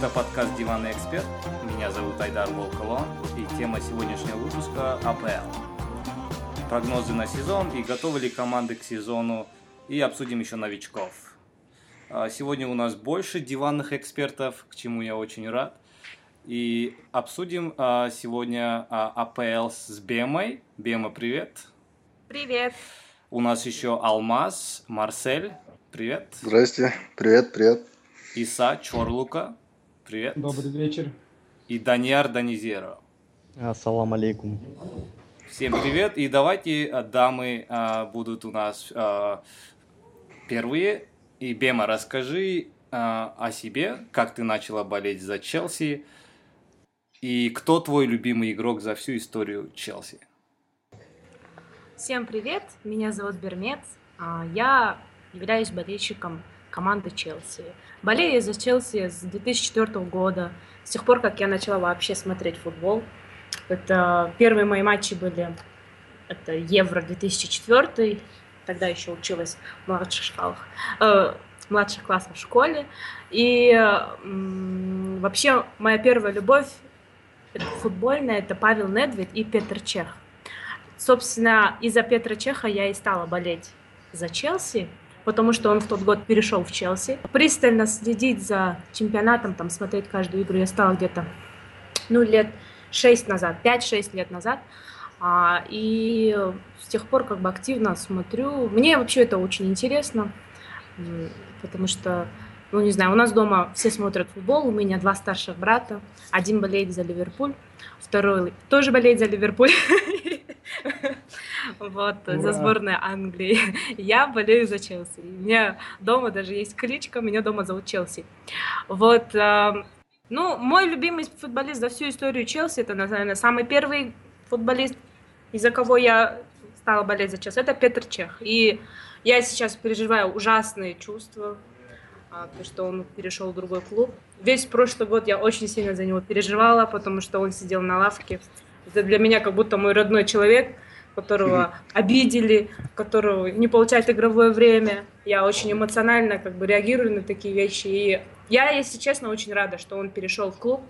это подкаст «Диванный эксперт». Меня зовут Айдар Волколон, и тема сегодняшнего выпуска – АПЛ. Прогнозы на сезон и готовы ли команды к сезону, и обсудим еще новичков. А, сегодня у нас больше диванных экспертов, к чему я очень рад. И обсудим а, сегодня а, АПЛ с Бемой. Бема, привет. Привет. У нас еще Алмаз, Марсель. Привет. Здрасте. Привет, привет. Иса Чорлука. Привет. Добрый вечер. И Даниар Данизеро. Ассалам алейкум. Всем привет. И давайте э, дамы а, будут у нас а, первые. И Бема, расскажи а, о себе, как ты начала болеть за Челси. И кто твой любимый игрок за всю историю Челси? Всем привет, меня зовут Бермец. Я являюсь болельщиком команды Челси. Болею я за Челси с 2004 года, с тех пор, как я начала вообще смотреть футбол. Это первые мои матчи были, это Евро 2004, тогда еще училась в младших школах, э, младших классах в школе. И э, вообще моя первая любовь это футбольная, это Павел Недвед и Петр Чех. Собственно, из-за Петра Чеха я и стала болеть за Челси, потому что он в тот год перешел в Челси. Пристально следить за чемпионатом, там смотреть каждую игру я стала где-то, ну, лет 6 назад, 5-6 лет назад. А, и с тех пор как бы активно смотрю. Мне вообще это очень интересно, потому что, ну, не знаю, у нас дома все смотрят футбол, у меня два старших брата. Один болеет за Ливерпуль, второй тоже болеет за Ливерпуль. Вот, Ура. за сборную Англии. Я болею за Челси. У меня дома даже есть кличка, меня дома зовут Челси. Вот, э, ну, мой любимый футболист за всю историю Челси, это, наверное, самый первый футболист, из-за кого я стала болеть за Челси, это Петр Чех. И я сейчас переживаю ужасные чувства, а, то, что он перешел в другой клуб. Весь прошлый год я очень сильно за него переживала, потому что он сидел на лавке. Это для меня как будто мой родной человек – которого обидели, которого не получает игровое время. Я очень эмоционально как бы реагирую на такие вещи. И я, если честно, очень рада, что он перешел в клуб,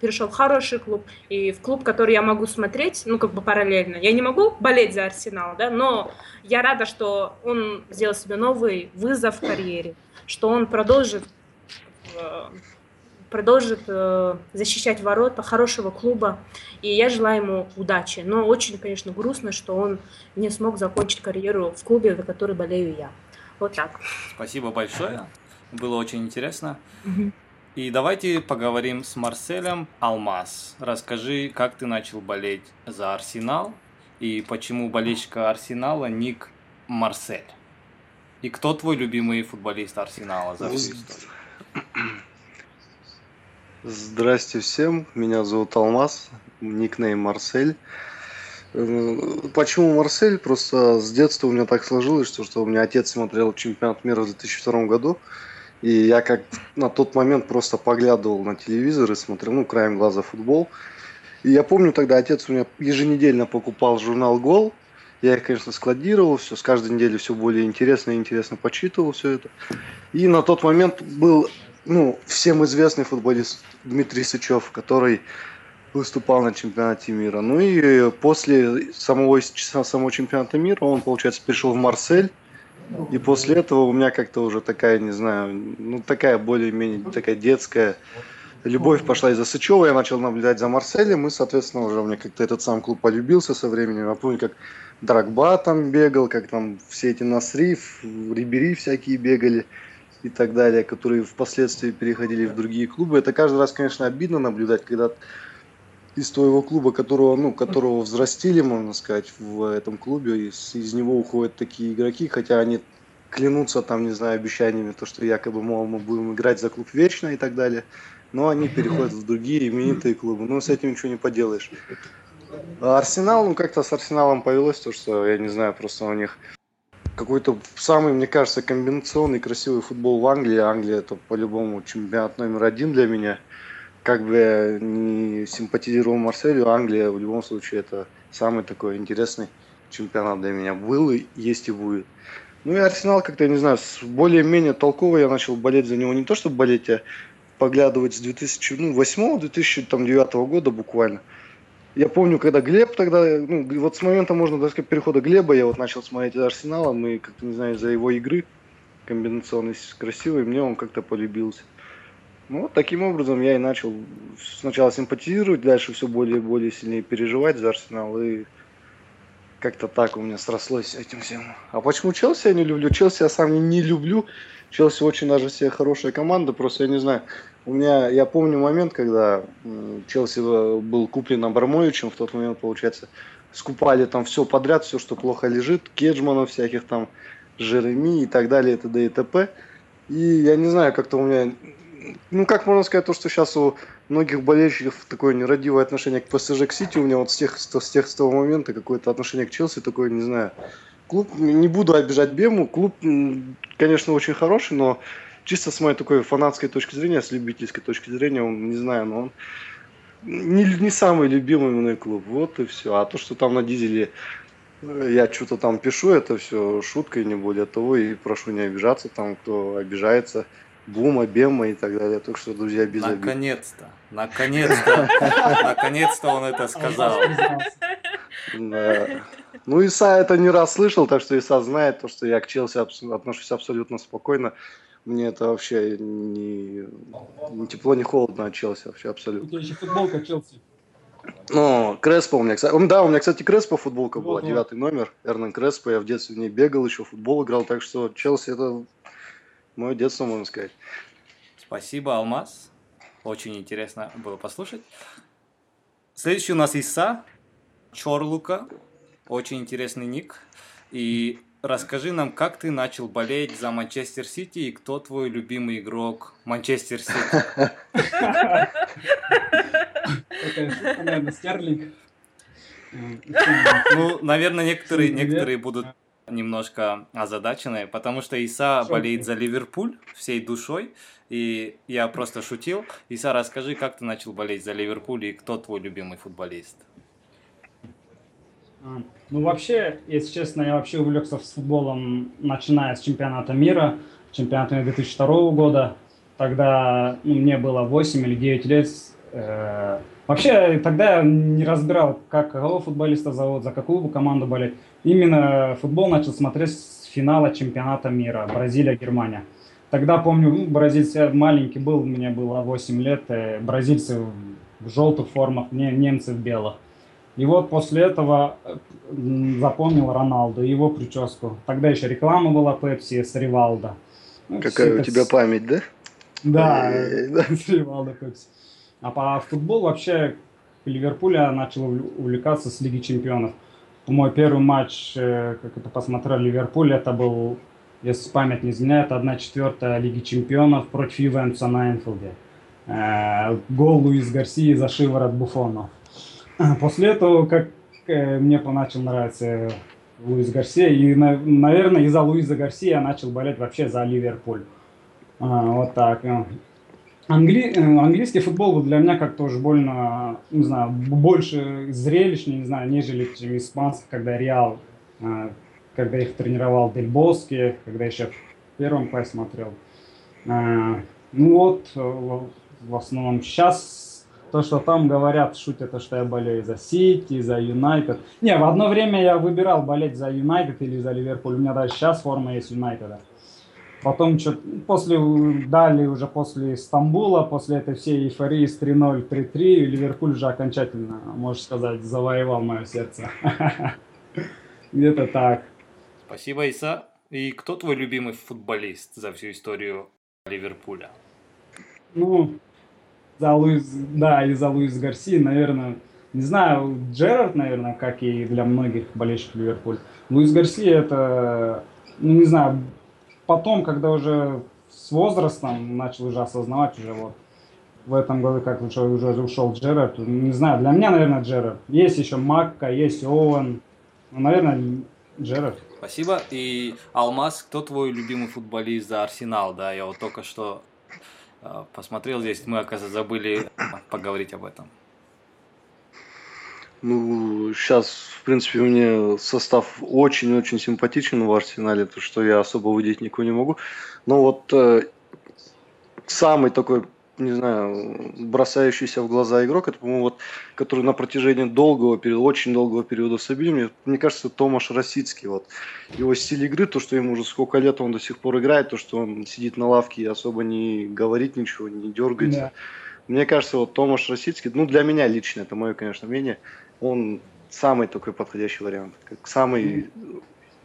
перешел в хороший клуб и в клуб, который я могу смотреть, ну, как бы параллельно. Я не могу болеть за Арсенал, да, но я рада, что он сделал себе новый вызов в карьере, что он продолжит э, продолжит э, защищать ворота хорошего клуба. И я желаю ему удачи. Но очень, конечно, грустно, что он не смог закончить карьеру в клубе, за который болею я. Вот так. Спасибо большое. Было очень интересно. И давайте поговорим с Марселем Алмаз. Расскажи, как ты начал болеть за Арсенал и почему болельщика Арсенала ник Марсель. И кто твой любимый футболист Арсенала за всю историю? Здрасте всем, меня зовут Алмаз, никнейм Марсель. Э, почему Марсель? Просто с детства у меня так сложилось, что, что у меня отец смотрел чемпионат мира в 2002 году. И я как на тот момент просто поглядывал на телевизор и смотрел, ну, краем глаза футбол. И я помню, тогда отец у меня еженедельно покупал журнал «Гол». Я их, конечно, складировал, все, с каждой недели все более интересно и интересно почитывал все это. И на тот момент был ну, всем известный футболист Дмитрий Сычев, который выступал на чемпионате мира. Ну и после самого, самого чемпионата мира он, получается, пришел в Марсель. И после этого у меня как-то уже такая, не знаю, ну такая более-менее такая детская любовь пошла из-за Сычева. Я начал наблюдать за Марселем, и, соответственно, уже у меня как-то этот сам клуб полюбился со временем. Я помню, как Драгба там бегал, как там все эти Насри, Рибери всякие бегали и так далее, которые впоследствии переходили в другие клубы. Это каждый раз, конечно, обидно наблюдать, когда из твоего клуба, которого, ну, которого взрастили, можно сказать, в этом клубе, из, из него уходят такие игроки, хотя они клянутся там, не знаю, обещаниями, то, что якобы, мол, мы будем играть за клуб вечно и так далее, но они переходят в другие именитые клубы. Ну, с этим ничего не поделаешь. А Арсенал, ну, как-то с Арсеналом повелось то, что, я не знаю, просто у них какой-то самый, мне кажется, комбинационный красивый футбол в Англии. Англия это по-любому чемпионат номер один для меня. Как бы я не симпатизировал Марселю, Англия в любом случае это самый такой интересный чемпионат для меня был и есть и будет. Ну и Арсенал как-то, я не знаю, более-менее толково я начал болеть за него. Не то, чтобы болеть, а поглядывать с 2008-2009 года буквально. Я помню, когда Глеб тогда, ну, вот с момента, можно даже сказать, перехода Глеба я вот начал смотреть за Арсеналом, и как-то, не знаю, из-за его игры комбинационной красивой, мне он как-то полюбился. Ну, вот таким образом я и начал сначала симпатизировать, дальше все более и более сильнее переживать за Арсенал, и как-то так у меня срослось с этим всем. А почему Челси я не люблю? Челси я сам не люблю. Челси очень даже все хорошая команда, просто я не знаю. У меня, я помню момент, когда Челси э, был куплен Абрамовичем, в тот момент, получается, скупали там все подряд, все, что плохо лежит, Кеджманов всяких там, Жереми и так далее, и т.д. и т.п. И я не знаю, как-то у меня, ну как можно сказать, то, что сейчас у многих болельщиков такое нерадивое отношение к ПСЖ, к Сити, у меня вот с тех, с тех с того момента какое-то отношение к Челси такое, не знаю. Клуб, не буду обижать Бему, клуб, конечно, очень хороший, но чисто с моей такой фанатской точки зрения, с любительской точки зрения, он, не знаю, но он не, не самый любимый мной клуб. Вот и все. А то, что там на дизеле э, я что-то там пишу, это все шутка и не более того. И прошу не обижаться там, кто обижается. Бума, Бема и так далее. Так что, друзья, без Наконец-то, наконец-то, наконец-то он это сказал. Ну, Иса это не раз слышал, так что Иса знает то, что я к Челси отношусь абсолютно спокойно. Мне это вообще не, не тепло, не холодно от Челси вообще абсолютно. У тебя еще футболка Челси. Ну, Креспо у меня, кстати, да, у меня, кстати, Креспо футболка была, девятый номер, Эрнан Креспо, я в детстве в ней бегал, еще футбол играл, так что Челси это мое детство, можно сказать. Спасибо, Алмаз, очень интересно было послушать. Следующий у нас Иса, Чорлука, очень интересный ник, и расскажи нам, как ты начал болеть за Манчестер Сити и кто твой любимый игрок Манчестер Сити? Это, наверное, Стерлинг. Ну, наверное, некоторые, некоторые будут немножко озадачены, потому что Иса болеет за Ливерпуль всей душой, и я просто шутил. Иса, расскажи, как ты начал болеть за Ливерпуль и кто твой любимый футболист? А, ну, вообще, если честно, я вообще увлекся с футболом, начиная с чемпионата мира, чемпионата 2002 года. Тогда ну, мне было 8 или 9 лет. Э, вообще, тогда я не разбирал, как какого футболиста зовут, за какую команду болеть. Именно футбол начал смотреть с финала чемпионата мира Бразилия-Германия. Тогда помню, ну, бразильцы маленький был, мне было 8 лет, э, бразильцы в желтых формах, не, немцы в белых. И вот после этого запомнил Роналду, его прическу. Тогда еще реклама была Пепси с Ривалдо. Ну, Какая у тебя память, да? Да, с Ривалдо Пепси. А по футболу вообще Ливерпуль я начал увлекаться с Лиги Чемпионов. Мой первый матч, э, как это посмотрел Ливерпуль, это был, если память не изменяет, 1-4 Лиги Чемпионов против Ювентуса на Энфилде. Э, гол Луис Гарсии за шиворот Буфонов. После этого, как э, мне начал нравиться Луис Гарсия, и, наверное, из-за Луиза Гарсия я начал болеть вообще за Ливерпуль. А, вот так. Англи... Э, английский футбол был для меня как-то уже больно, не знаю, больше зрелищный, не знаю, нежели чем испанский, когда Реал, э, когда их тренировал Дель Боске, когда еще в первом классе смотрел. Ну вот, в основном сейчас то, что там говорят, шутят, то, что я болею за Сити, за Юнайтед. Не, в одно время я выбирал болеть за Юнайтед или за Ливерпуль. У меня даже сейчас форма есть Юнайтеда. Потом что после, далее уже после Стамбула, после этой всей эйфории с 3-0, 3-3, Ливерпуль уже окончательно, можно сказать, завоевал мое сердце. Где-то так. Спасибо, Иса. И кто твой любимый футболист за всю историю Ливерпуля? Ну, за Луис, да, и за Луис Гарси, наверное, не знаю, Джерард, наверное, как и для многих болельщиков Ливерпуль. Луис Гарси это, ну не знаю, потом, когда уже с возрастом начал уже осознавать уже вот в этом году, как уже, уже ушел Джерард, не знаю, для меня, наверное, Джерард. Есть еще Макка, есть Оуэн, ну, наверное, Джерард. Спасибо. И Алмаз, кто твой любимый футболист за Арсенал? Да, я вот только что посмотрел здесь, мы, оказывается, забыли поговорить об этом. Ну, сейчас, в принципе, мне состав очень-очень симпатичен в Арсенале, то что я особо выделить никого не могу. Но вот э, самый такой не знаю, бросающийся в глаза игрок, это, по-моему, вот, который на протяжении долгого периода, очень долгого периода Сабили, мне, мне кажется, Томаш Росицкий, вот. Его стиль игры, то, что ему уже сколько лет он до сих пор играет, то, что он сидит на лавке и особо не говорит ничего, не дергается. Да. Мне кажется, вот Томаш Росицкий, ну, для меня лично, это мое, конечно, мнение, он самый такой подходящий вариант, как самый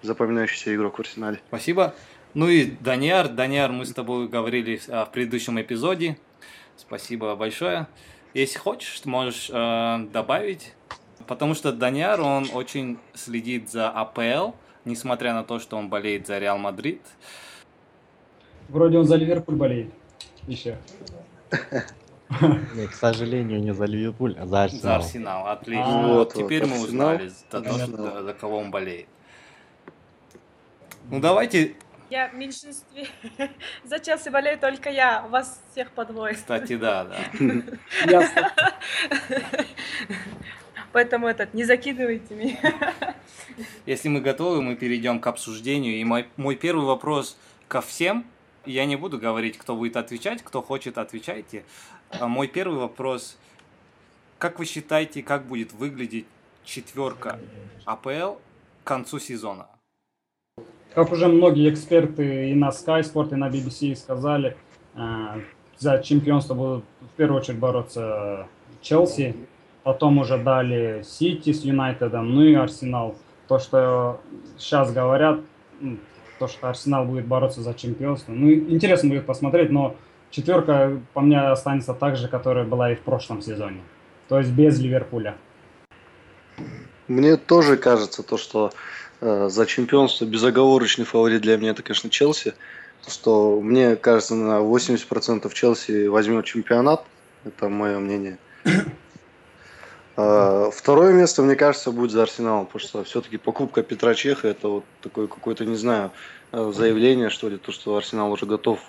запоминающийся игрок в Арсенале. Спасибо. Ну и Даниар, Даниар, мы с тобой говорили в предыдущем эпизоде. Спасибо большое. Если хочешь, можешь э, добавить, потому что Даниар, он очень следит за АПЛ, несмотря на то, что он болеет за Реал Мадрид. Вроде он за Ливерпуль болеет еще. Нет, к сожалению, не за Ливерпуль, а за Арсенал. За Арсенал, отлично. А, вот, Теперь вот, мы узнали, за, то, что, за кого он болеет. Ну давайте я в меньшинстве. За Челси болею только я, вас всех по двое. Кстати, да, да. Ясно. Поэтому этот, не закидывайте меня. Если мы готовы, мы перейдем к обсуждению. И мой, мой первый вопрос ко всем. Я не буду говорить, кто будет отвечать, кто хочет, отвечайте. А мой первый вопрос. Как вы считаете, как будет выглядеть четверка АПЛ к концу сезона? Как уже многие эксперты и на Sky Sport, и на BBC сказали, э, за чемпионство будут в первую очередь бороться Челси, потом уже дали Сити с Юнайтедом, ну и Арсенал. То, что сейчас говорят, то, что Арсенал будет бороться за чемпионство, ну интересно будет посмотреть, но четверка по мне останется так же, которая была и в прошлом сезоне. То есть без Ливерпуля. Мне тоже кажется то, что за чемпионство безоговорочный фаворит для меня это, конечно, Челси. Что мне кажется, на 80% Челси возьмет чемпионат. Это мое мнение. А, второе место, мне кажется, будет за Арсеналом, потому что все-таки покупка Петра Чеха это вот такое какое-то, не знаю, э, заявление, что ли, то, что Арсенал уже готов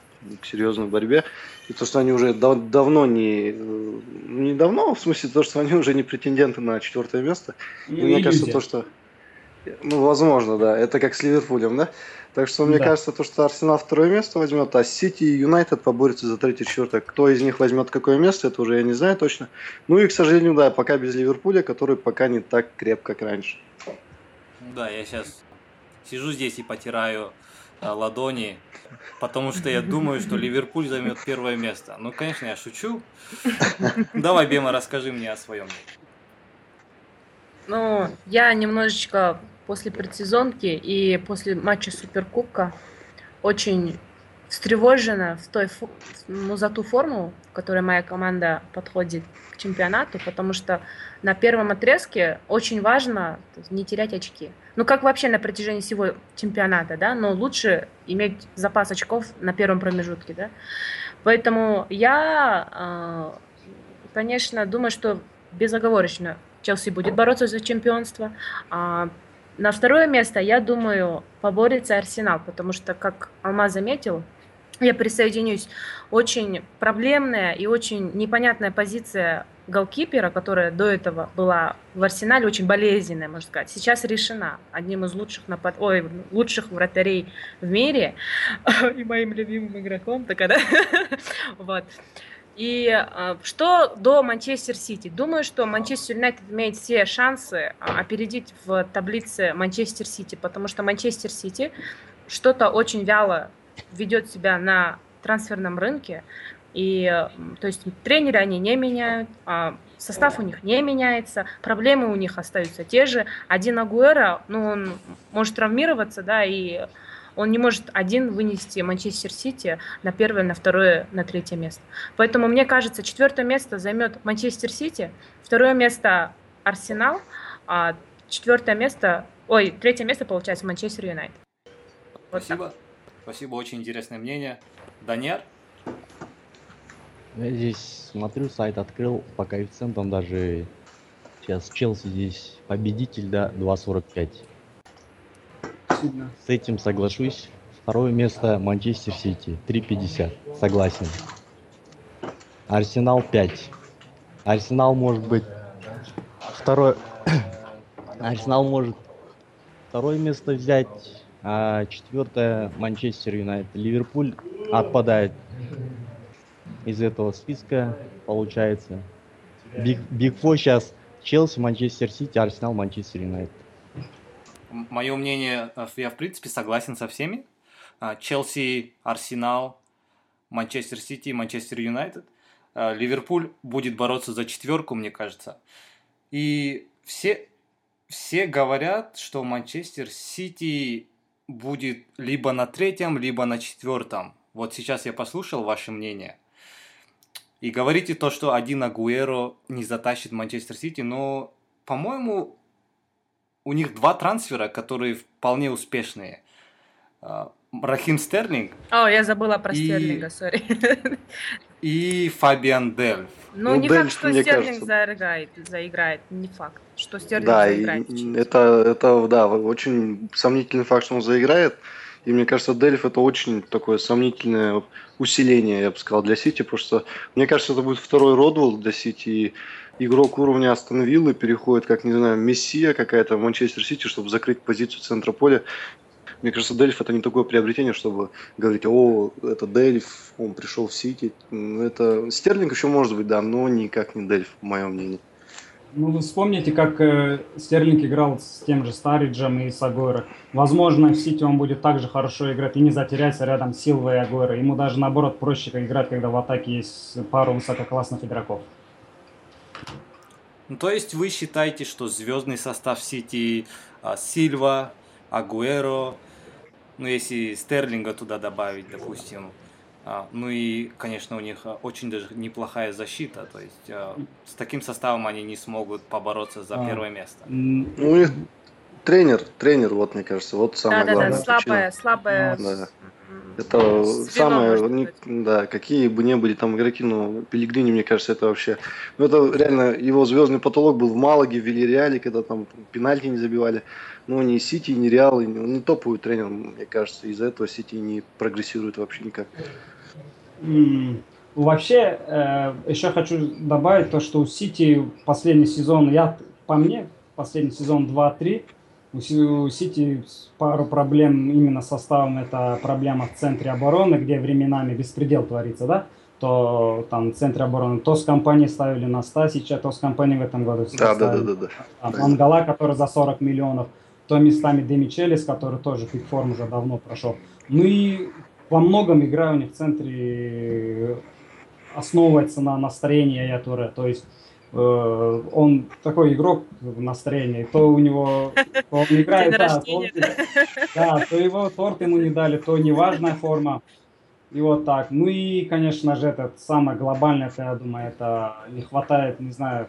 к серьезной борьбе. И то, что они уже дав- давно не... Э, не давно, в смысле, то, что они уже не претенденты на четвертое место. Ну, и мне кажется, то, что... Ну, возможно, да. Это как с Ливерпулем, да? Так что мне да. кажется, то, что Арсенал второе место возьмет, а Сити и Юнайтед поборются за третье, четвертое. Кто из них возьмет какое место, это уже я не знаю точно. Ну и, к сожалению, да, пока без Ливерпуля, который пока не так креп, как раньше. Да, я сейчас сижу здесь и потираю а, ладони, потому что я думаю, что Ливерпуль займет первое место. Ну, конечно, я шучу. Давай, Бема, расскажи мне о своем. Ну, я немножечко после предсезонки и после матча Суперкубка очень встревожена в той, ну, за ту форму, в которой моя команда подходит к чемпионату, потому что на первом отрезке очень важно не терять очки. Ну, как вообще на протяжении всего чемпионата, да, но лучше иметь запас очков на первом промежутке, да. Поэтому я, а, конечно, думаю, что безоговорочно Челси будет бороться за чемпионство. А на второе место, я думаю, поборется Арсенал, потому что, как Алма заметил, я присоединюсь, очень проблемная и очень непонятная позиция голкипера, которая до этого была в Арсенале, очень болезненная, можно сказать, сейчас решена одним из лучших напад... Ой, лучших вратарей в мире и моим любимым игроком, так да? вот. И э, что до Манчестер Сити? Думаю, что Манчестер Юнайтед имеет все шансы э, опередить в таблице Манчестер Сити, потому что Манчестер Сити что-то очень вяло ведет себя на трансферном рынке. И, то есть, тренеры они не меняют, э, состав у них не меняется, проблемы у них остаются те же. Один Агуэра, ну, он может травмироваться, да, и он не может один вынести Манчестер Сити на первое, на второе, на третье место. Поэтому, мне кажется, четвертое место займет Манчестер Сити, второе место Арсенал, а четвертое место, ой, третье место получается Манчестер Юнайтед. Вот Спасибо. Так. Спасибо, очень интересное мнение. Даниэр? Я здесь смотрю, сайт открыл по коэффициентам даже сейчас Челси здесь победитель, да, 2.45 С этим соглашусь. Второе место Манчестер Сити. 3.50. Согласен. Арсенал 5. Арсенал может быть второй... Арсенал может второе место взять, а четвертое Манчестер Юнайтед. Ливерпуль отпадает. из этого списка получается. Big, Big Four сейчас Челси, Манчестер Сити, Арсенал, Манчестер Юнайтед. Мое мнение, э, я в принципе согласен со всеми. А, Челси, Арсенал, Манчестер Сити, Манчестер Юнайтед. А, Ливерпуль будет бороться за четверку, мне кажется. И все, все говорят, что Манчестер Сити будет либо на третьем, либо на четвертом. Вот сейчас я послушал ваше мнение. И говорите то, что один Агуэро не затащит Манчестер Сити, но, по-моему, у них два трансфера, которые вполне успешные. А, Рахим Стерлинг. О, я забыла про и... Стерлинга, сори. И Фабиан Дельф. Ну, ну не факт, что Стерлинг кажется... заиграет, заиграет, не факт, что Стерлинг да, заиграет. Да, это, это, да, очень сомнительный факт, что он заиграет. И мне кажется, Дельф это очень такое сомнительное усиление, я бы сказал, для Сити, потому что мне кажется, это будет второй Родвелл для Сити. И игрок уровня Астон Виллы переходит, как, не знаю, Мессия какая-то в Манчестер Сити, чтобы закрыть позицию центра поля. Мне кажется, Дельф это не такое приобретение, чтобы говорить, о, это Дельф, он пришел в Сити. Это Стерлинг еще может быть, да, но никак не Дельф, в моем мнении. Ну, вы вспомните, как э, Стерлинг играл с тем же Стариджем и с Агуэро. Возможно, в Сити он будет также хорошо играть и не затеряться рядом с Силвой и Агуэро. Ему даже, наоборот, проще играть, когда в атаке есть пару высококлассных игроков. Ну, то есть вы считаете, что звездный состав Сити а, Сильва, Агуэро, ну если Стерлинга туда добавить, допустим, а, ну и, конечно, у них а, очень даже неплохая защита. То есть а, с таким составом они не смогут побороться за а. первое место. Ну, у них тренер, тренер, вот мне кажется, вот самое да, главное. Да, да, слабая, слабая. Ну, да. Это самое, да, какие бы ни были там игроки, но Пелигрини, мне кажется, это вообще, ну это реально его звездный потолок был в Малаге, в Вильяреале, когда там пенальти не забивали, но ни Сити, ни Реал, он не топовый тренер, мне кажется, из-за этого Сити не прогрессирует вообще никак. Вообще, э, еще хочу добавить то, что у Сити последний сезон, я по мне, последний сезон 2-3, у Сити пару проблем именно составом. Это проблема в центре обороны, где временами беспредел творится, да? То там в центре обороны то с компанией ставили на Стасича, то с компанией в этом году да, да, да, да, да. А, Мангала, который за 40 миллионов, то местами Демичелис, который тоже пик форм уже давно прошел. Ну и во многом игра у них в центре основывается на настроении Ятуре. То есть он такой игрок в настроении, то у него то он играет, да, то, да, то его торт ему не дали, то неважная форма. И вот так. Ну и, конечно же, это самое глобальное, это, я думаю, это не хватает, не знаю,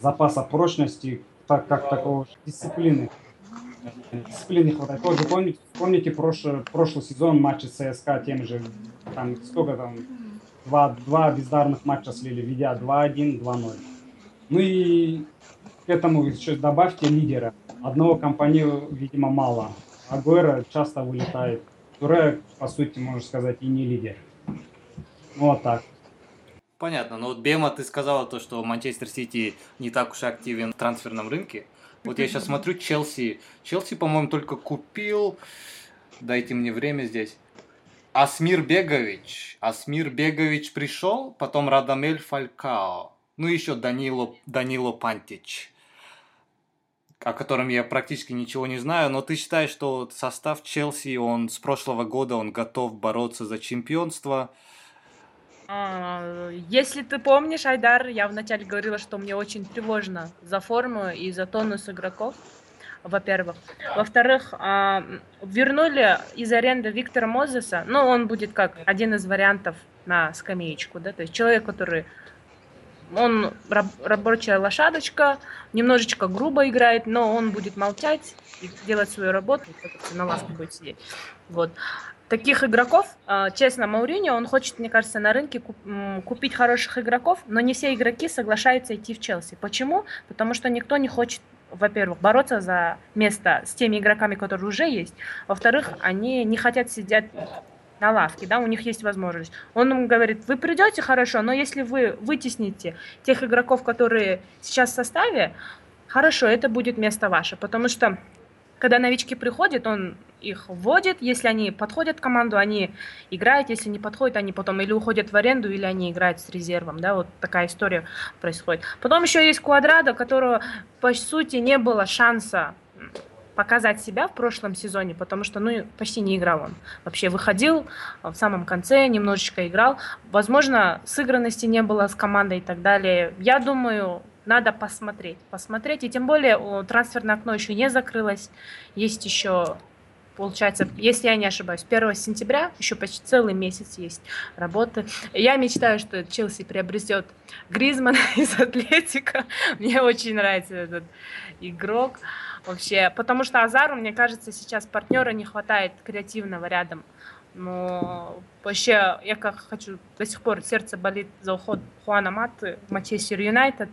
запаса прочности, так как такого дисциплины. Дисциплины не хватает. Тоже помните, помните прошлый, прошлый сезон матчи ЦСКА тем же, там сколько там, два, два бездарных матча слили, ведя 2-1, 2-0. Ну и к этому еще добавьте лидера. Одного компанию, видимо, мало. Агуэра часто вылетает. Туре, по сути, можно сказать, и не лидер. Вот так. Понятно. Но вот Бема, ты сказала то, что Манчестер Сити не так уж активен в трансферном рынке. Вот я сейчас смотрю Челси. Челси, по-моему, только купил... Дайте мне время здесь. Асмир Бегович. Асмир Бегович пришел, потом Радамель Фалькао. Ну, еще Данило, Данило Пантич, о котором я практически ничего не знаю. Но ты считаешь, что состав Челси, он с прошлого года, он готов бороться за чемпионство? А, если ты помнишь, Айдар, я вначале говорила, что мне очень тревожно за форму и за тонус игроков, во-первых. Во-вторых, а, вернули из аренды Виктора Мозеса, ну, он будет как один из вариантов на скамеечку, да, то есть человек, который он раб- рабочая лошадочка, немножечко грубо играет, но он будет молчать и делать свою работу, на лавке будет сидеть. Вот таких игроков, а, честно, Мауриньо, он хочет, мне кажется, на рынке купить хороших игроков, но не все игроки соглашаются идти в Челси. Почему? Потому что никто не хочет, во-первых, бороться за место с теми игроками, которые уже есть. Во-вторых, они не хотят сидеть на лавке, да, у них есть возможность. Он ему говорит, вы придете хорошо, но если вы вытесните тех игроков, которые сейчас в составе, хорошо, это будет место ваше, потому что когда новички приходят, он их вводит, если они подходят к команду, они играют, если не подходят, они потом или уходят в аренду, или они играют с резервом, да, вот такая история происходит. Потом еще есть Квадрадо, которого, по сути, не было шанса показать себя в прошлом сезоне, потому что, ну, почти не играл он. Вообще выходил в самом конце, немножечко играл. Возможно, сыгранности не было с командой и так далее. Я думаю, надо посмотреть. Посмотреть. И тем более трансферное окно еще не закрылось. Есть еще получается, если я не ошибаюсь, 1 сентября, еще почти целый месяц есть работы. Я мечтаю, что Челси приобретет Гризмана из Атлетика. Мне очень нравится этот игрок вообще, потому что Азару, мне кажется, сейчас партнера не хватает креативного рядом. Но вообще, я как хочу, до сих пор сердце болит за уход Хуана Маты в Манчестер Юнайтед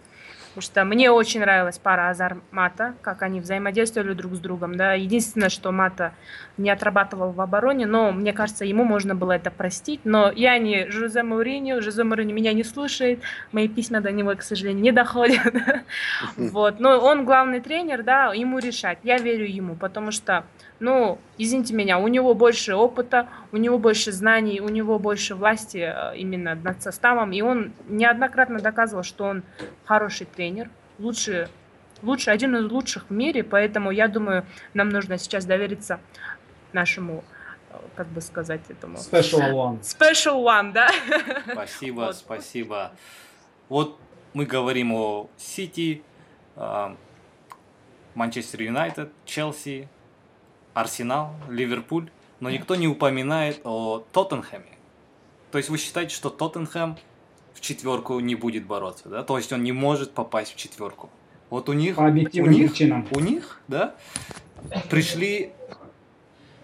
потому что мне очень нравилась пара Азар Мата, как они взаимодействовали друг с другом. Да. Единственное, что Мата не отрабатывал в обороне, но мне кажется, ему можно было это простить. Но я не Жозе Мауриньо, Жозе Мауриньо меня не слушает, мои письма до него, к сожалению, не доходят. Вот. Но он главный тренер, да, ему решать. Я верю ему, потому что ну, извините меня, у него больше опыта, у него больше знаний, у него больше власти э, именно над составом, и он неоднократно доказывал, что он хороший тренер, лучший, лучший, один из лучших в мире, поэтому я думаю, нам нужно сейчас довериться нашему э, как бы сказать этому... Special one. Special one, да? Спасибо, вот. спасибо. Вот мы говорим о Сити, э, Манчестер Юнайтед, Челси, Арсенал, Ливерпуль, но никто не упоминает о Тоттенхэме. То есть вы считаете, что Тоттенхэм в четверку не будет бороться, да? То есть он не может попасть в четверку. Вот у них, По у них, причинам. у них, да, пришли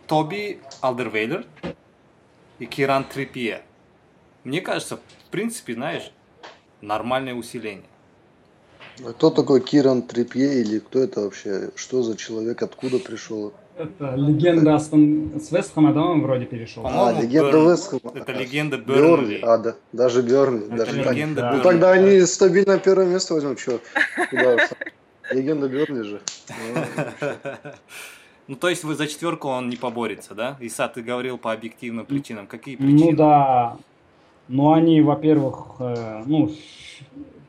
Тоби Алдервейлер и Киран Трипье. Мне кажется, в принципе, знаешь, нормальное усиление. А кто такой Киран Трипье или кто это вообще? Что за человек? Откуда пришел? Это легенда Астон с Вестхэма, да, он вроде перешел? А, легенда Берн... Вестхэма. Это легенда Бернли. А, да, даже Бернли. Это даже легенда так. Ну тогда они стабильно первое место возьмут, что? Легенда Бернли же. Ну, то есть вы за четверку он не поборется, да? Иса, ты говорил по объективным причинам. Какие причины? Ну да. Ну, они, во-первых, э, ну,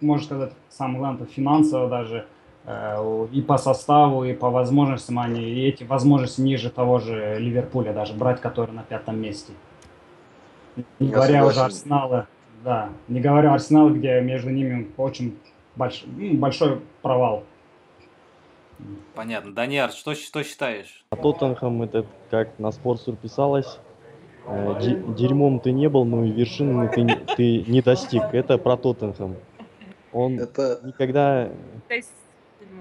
можно сказать, самое главное, финансово даже и по составу, и по возможностям они, и эти возможности ниже того же Ливерпуля даже брать, который на пятом месте. Не Я говоря согласен. уже Арсенала, да, не говоря Арсенал, где между ними очень больш, ну, большой провал. Понятно. Даниар, что, что считаешь? А Тоттенхэм, это как на спортсур писалось, э, дерьмом ты не был, но и вершины ты, ты не достиг. Это про Тоттенхэм. Он это... никогда... То есть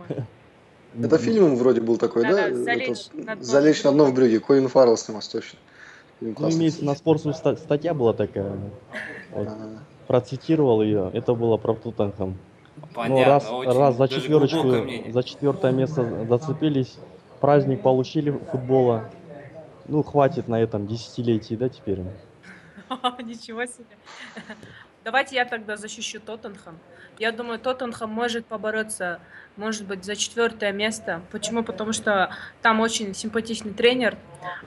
это фильм вроде был такой, да? Залечь, на, Залечь на дно в брюге. Колин Фаррелл снимался точно. Ну, имеется на спортсу статья была такая. Вот. Процитировал ее. Это было про Тоттенхэм. Понятно, Но раз, очень, раз за четверочку, за четвертое место зацепились, праздник получили футбола. Ну, хватит на этом десятилетии, да, теперь? Ничего себе. Давайте я тогда защищу Тоттенхэм. Я думаю, Тоттенхэм может побороться, может быть, за четвертое место. Почему? Потому что там очень симпатичный тренер,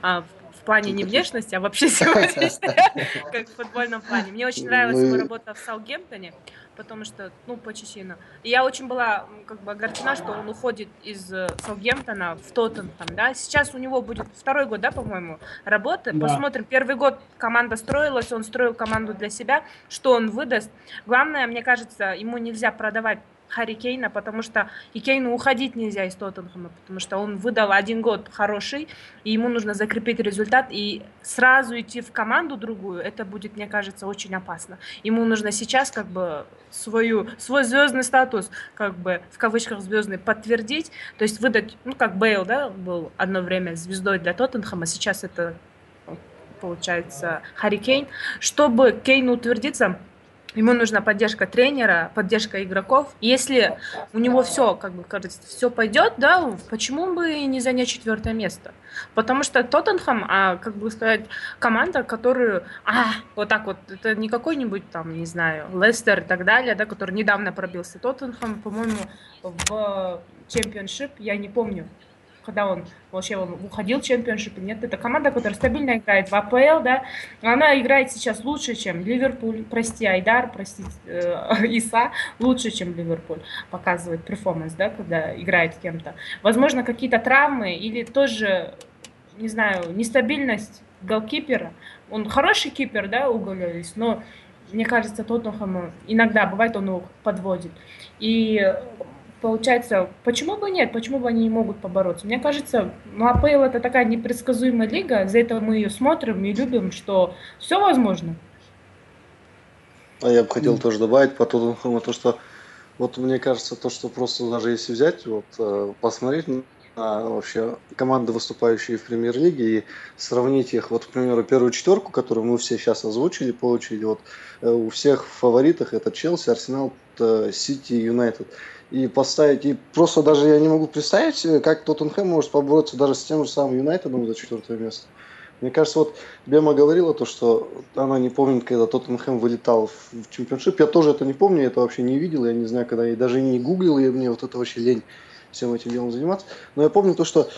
а, в плане не внешности, а вообще симпатичный, как в футбольном плане. Мне очень нравилась его работа в Саутгемптоне потому что, ну, Почесина. И я очень была, как бы, огорчена, что он уходит из э, Саутгемптона в Тоттенхэм, да. Сейчас у него будет второй год, да, по-моему, работы. Да. Посмотрим. Первый год команда строилась, он строил команду для себя. Что он выдаст? Главное, мне кажется, ему нельзя продавать Харри Кейна, потому что и Кейну уходить нельзя из Тоттенхэма, потому что он выдал один год хороший, и ему нужно закрепить результат, и сразу идти в команду другую, это будет, мне кажется, очень опасно. Ему нужно сейчас как бы свою, свой звездный статус, как бы в кавычках звездный, подтвердить, то есть выдать, ну как Бейл, да, был одно время звездой для Тоттенхэма, сейчас это получается Харри Кейн. Чтобы Кейн утвердиться, Ему нужна поддержка тренера, поддержка игроков. Если у него все, как бы кажется, все пойдет, да, почему бы не занять четвертое место? Потому что Тоттенхэм, а, как бы сказать, команда, которую, а, вот так вот, это не какой-нибудь там, не знаю, Лестер и так далее, да, который недавно пробился. Тоттенхэм, по-моему, в чемпионшип, я не помню, когда он вообще он уходил в чемпионшип, нет, это команда, которая стабильно играет в АПЛ, да, она играет сейчас лучше, чем Ливерпуль, прости, Айдар, прости, э, Иса, лучше, чем Ливерпуль показывает performance, да, когда играет кем-то. Возможно, какие-то травмы или тоже, не знаю, нестабильность голкипера, он хороший кипер, да, Уго Льорис, но мне кажется, Тоттенхэм иногда бывает он его подводит. И получается, почему бы нет, почему бы они не могут побороться? Мне кажется, ну, АПЛ это такая непредсказуемая лига, за это мы ее смотрим и любим, что все возможно. А я бы хотел mm. тоже добавить по Тоттенхэму то, что вот мне кажется, то, что просто даже если взять, вот э, посмотреть а, вообще команды, выступающие в премьер-лиге, и сравнить их, вот, к примеру, первую четверку, которую мы все сейчас озвучили по очереди, вот э, у всех в фаворитах это Челси, Арсенал, э, Сити, Юнайтед. И поставить, и просто даже я не могу представить, э, как Тоттенхэм может побороться даже с тем же самым Юнайтедом за четвертое место. Мне кажется, вот Бема говорила то, что она не помнит, когда Тоттенхэм вылетал в чемпионшип. Я тоже это не помню, я это вообще не видел, я не знаю, когда я даже не гуглил, и мне вот это вообще лень всем этим делом заниматься. Но я помню то, что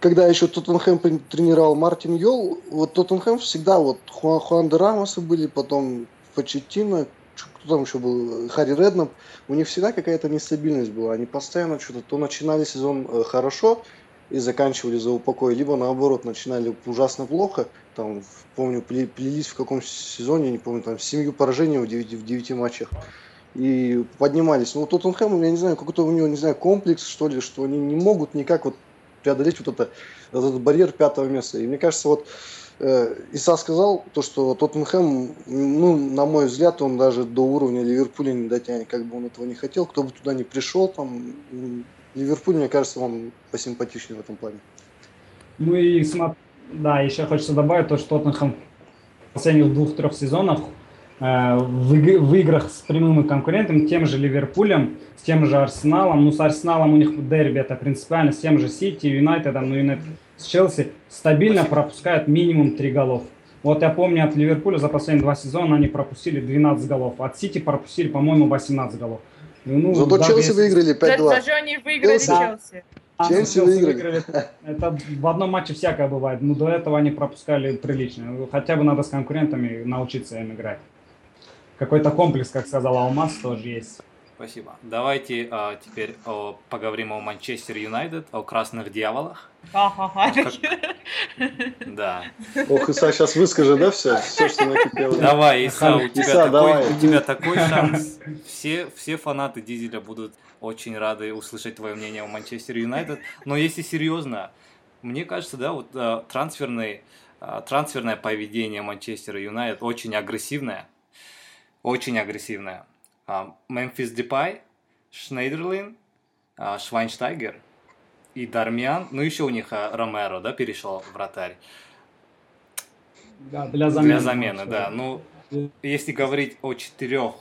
когда еще Тоттенхэм тренировал Мартин Йол, вот Тоттенхэм всегда, вот Хуан, Хуан де Рамосы были, потом Почеттино, кто там еще был, Харри Реднап, у них всегда какая-то нестабильность была. Они постоянно что-то, то начинали сезон э, хорошо и заканчивали за упокой, либо наоборот начинали ужасно плохо, там, помню, плелись в каком сезоне, не помню, там, семью поражениями в девяти, в девяти матчах и поднимались. Ну, Тоттенхэм, я не знаю, какой-то у него, не знаю, комплекс, что ли, что они не могут никак вот преодолеть вот, это, вот этот барьер пятого места. И мне кажется, вот Иса сказал, то, что Тоттенхэм, ну, на мой взгляд, он даже до уровня Ливерпуля не дотянет, как бы он этого не хотел, кто бы туда не пришел, там, Ливерпуль, мне кажется, он посимпатичнее в этом плане. Ну и да, еще хочется добавить то, что Тоттенхэм в последних двух-трех сезонах Э, в, играх с прямым конкурентом, тем же Ливерпулем, с тем же Арсеналом. Ну, с Арсеналом у них дерби это принципиально, с тем же Сити, Юнайтедом, ну, Юнайтед с Челси стабильно пропускают минимум 3 голов. Вот я помню от Ливерпуля за последние два сезона они пропустили 12 голов. От Сити пропустили, по-моему, 18 голов. Ну, Зато Челси если... выиграли 5-2. Даже они выиграли Челси. Челси. А, Челси, Челси выиграли. выиграли. Это в одном матче всякое бывает. Но до этого они пропускали прилично. Хотя бы надо с конкурентами научиться им играть какой-то комплекс, как сказал Алмаз, тоже есть. Спасибо. Давайте а, теперь о, поговорим о Манчестер Юнайтед, о красных дьяволах. Да. Ох, Иса, сейчас выскажи, да, все, все, что накипело. Давай, Иса, у тебя, Иса, такой, давай. у тебя такой шанс. Все, все фанаты Дизеля будут очень рады услышать твое мнение о Манчестер Юнайтед. Но если серьезно, мне кажется, да, вот а, трансферный, а, трансферное поведение Манчестера Юнайтед очень агрессивное очень агрессивная. Мемфис Депай, Шнейдерлин, а, Швайнштайгер и Дармиан. Ну, еще у них а, Ромеро, да, перешел вратарь. Да, для замены. Для замены, да. Ну, если говорить о четырех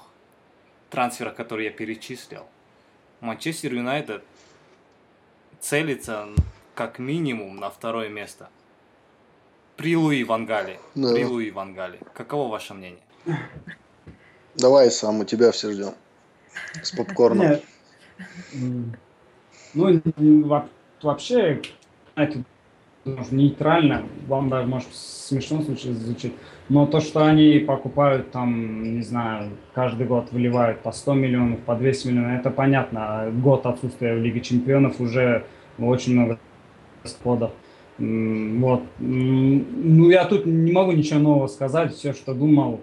трансферах, которые я перечислил, Манчестер Юнайтед целится как минимум на второе место. При Луи Вангале. Да. При Луи Вангале. Каково ваше мнение? Давай сам, у тебя все ждем. С попкорном. Ну, вообще, это нейтрально, вам даже, может, смешно звучит, но то, что они покупают там, не знаю, каждый год выливают по 100 миллионов, по 200 миллионов, это понятно. Год отсутствия в Лиге Чемпионов уже очень много расходов. Вот. Ну, я тут не могу ничего нового сказать. Все, что думал,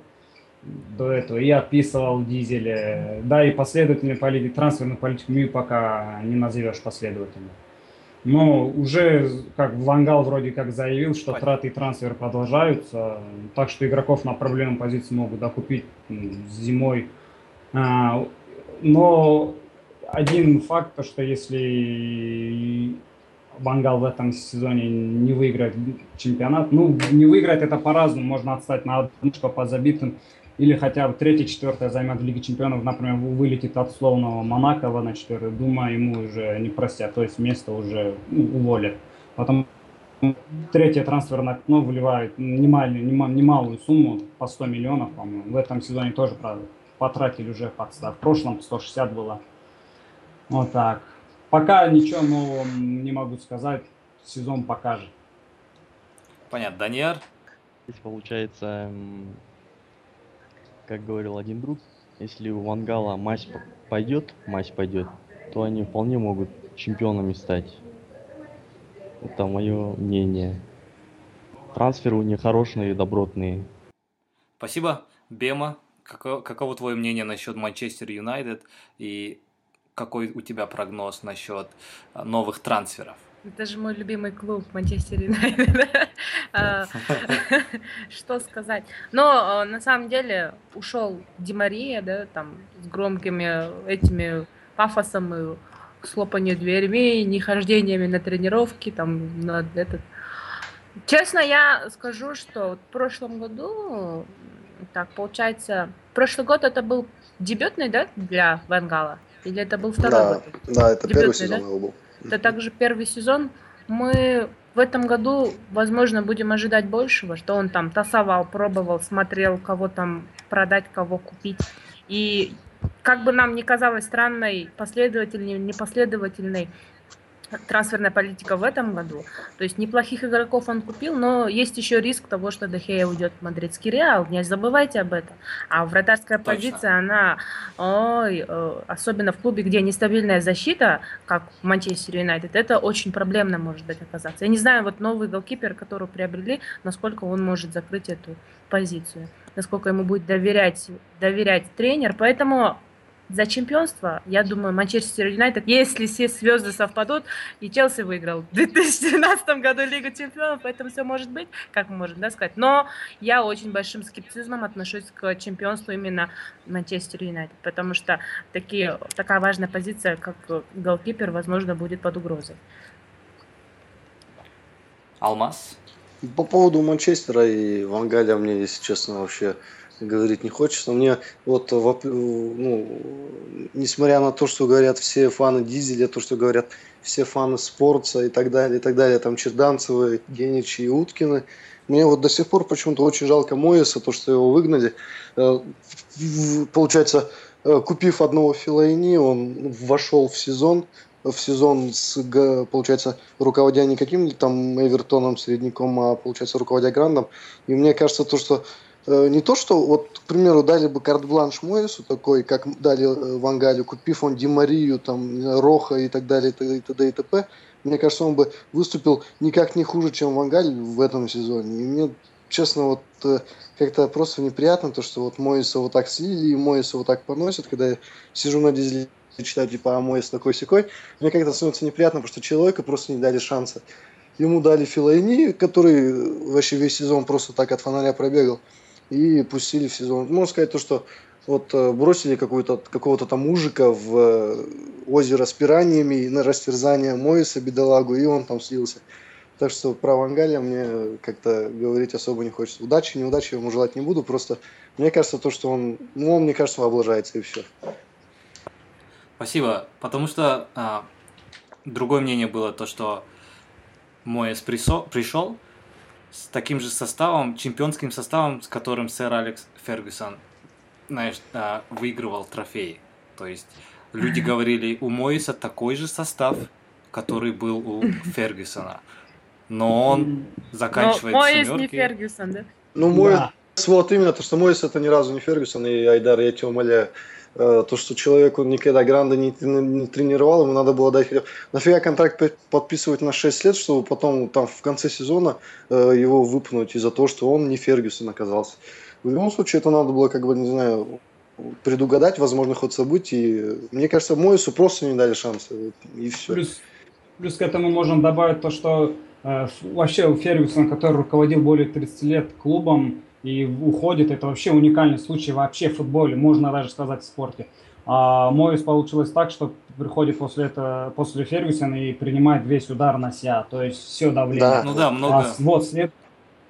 до этого. И описывал Дизель, да, и последовательной политики, трансферную политику МИ пока не назовешь последовательно. Но уже, как Вангал вроде как заявил, что траты и трансферы продолжаются, так что игроков на проблемной позиции могут докупить зимой. А, но один факт, то, что если Вангал в этом сезоне не выиграет чемпионат, ну, не выиграет это по-разному, можно отстать на одну по забитым или хотя бы третье, четвертое займет в Лиге Чемпионов, например, вылетит от словного Монакова на четвертое, думаю, ему уже не простят, то есть место уже ну, уволят. Потом третье трансферное окно вливает немалую, немалую сумму, по 100 миллионов, по-моему. В этом сезоне тоже, правда, потратили уже подстав. В прошлом 160 было. Вот так. Пока ничего нового не могу сказать. сезон покажет. Понятно. Даниэр? Здесь получается, как говорил один друг, если у Вангала матч пойдет, матч пойдет, то они вполне могут чемпионами стать. Это мое мнение. Трансферы у них хорошие, добротные. Спасибо. Бема, каково, каково твое мнение насчет Манчестер Юнайтед и какой у тебя прогноз насчет новых трансферов? Это же мой любимый клуб Манчестер Юнайтед. А, что сказать? Но а, на самом деле ушел Димария, да, там с громкими этими пафосом и слопанию дверьми, нехождениями на тренировки, там, на этот... Честно, я скажу, что в прошлом году, так, получается, прошлый год это был дебютный, да, для Венгала? Или это был второй да, год? Да, это дебютный, первый сезон да? его был. Это также первый сезон. Мы в этом году, возможно, будем ожидать большего, что он там тасовал, пробовал, смотрел, кого там продать, кого купить. И как бы нам ни казалось странной, последовательной, непоследовательной, трансферная политика в этом году. То есть неплохих игроков он купил, но есть еще риск того, что Дехея уйдет в мадридский Реал. Не забывайте об этом. А вратарская Точно. позиция, она, ой, э, особенно в клубе, где нестабильная защита, как в Манчестер Юнайтед, это очень проблемно может быть оказаться. Я не знаю, вот новый голкипер, который приобрели, насколько он может закрыть эту позицию, насколько ему будет доверять, доверять тренер. Поэтому за чемпионство, я думаю, Манчестер Юнайтед, если все звезды совпадут, и Челси выиграл в 2012 году Лигу чемпионов, поэтому все может быть, как мы можем да, сказать. Но я очень большим скептизмом отношусь к чемпионству именно Манчестер Юнайтед, потому что такие, такая важная позиция, как голкипер, возможно, будет под угрозой. Алмаз? По поводу Манчестера и Вангаля мне, если честно, вообще говорить не хочется. Мне вот, ну, несмотря на то, что говорят все фаны Дизеля, то, что говорят все фаны спорта и так далее, и так далее, там Черданцевы, Геничи и Уткины, мне вот до сих пор почему-то очень жалко Моеса, то, что его выгнали. Э, получается, э, купив одного Филайни, он вошел в сезон, в сезон с, получается, руководя не каким-то там Эвертоном, средником, а, получается, руководя Грандом. И мне кажется, то, что не то, что, вот, к примеру, дали бы карт-бланш Моису такой, как дали э, Вангалю, купив он Ди Марию, там, Роха и так далее, и т.д. и т.п., мне кажется, он бы выступил никак не хуже, чем Вангаль в этом сезоне. И мне, честно, вот э, как-то просто неприятно то, что вот Моиса вот так слили, и Моиса вот так поносят, когда я сижу на дизеле и читаю, типа, а Моис такой секой, мне как-то становится неприятно, потому что человека просто не дали шанса. Ему дали Филайни, который вообще весь сезон просто так от фонаря пробегал и пустили в сезон. Можно сказать то, что вот э, бросили какого-то какого-то там мужика в э, озеро с пираниями на растерзание Моиса, бедолагу, и он там слился. Так что про Вангаля мне как-то говорить особо не хочется. Удачи, неудачи я ему желать не буду, просто мне кажется то, что он, ну, он, мне кажется, облажается и все. Спасибо, потому что а, другое мнение было то, что Моэс пришел, с таким же составом, чемпионским составом, с которым сэр Алекс Фергюсон, знаешь, а, выигрывал трофеи. То есть люди говорили, у Моиса такой же состав, который был у Фергюсона. Но он заканчивает Но Моис семерки. не Фергюсон, да? Ну, Моис, да. вот именно, то, что Моис это ни разу не Фергюсон, и Айдар, я тебя умоляю. Э, то, что человеку никогда Гранда не, не тренировал, ему надо было дать... Нафига контракт подписывать на 6 лет, чтобы потом там в конце сезона э, его выпнуть из-за того, что он не Фергюсон оказался. В любом случае, это надо было, как бы, не знаю, предугадать, возможно, ход событий. Мне кажется, Моису просто не дали шанса. И все. Плюс, плюс к этому можем добавить то, что э, вообще Фергюсон, который руководил более 30 лет клубом, и уходит. Это вообще уникальный случай вообще в футболе, можно даже сказать в спорте. А Моис получилось так, что приходит после этого, после Фергюсона и принимает весь удар на себя, то есть все давление. Да. Ну да, много. А, вот, след,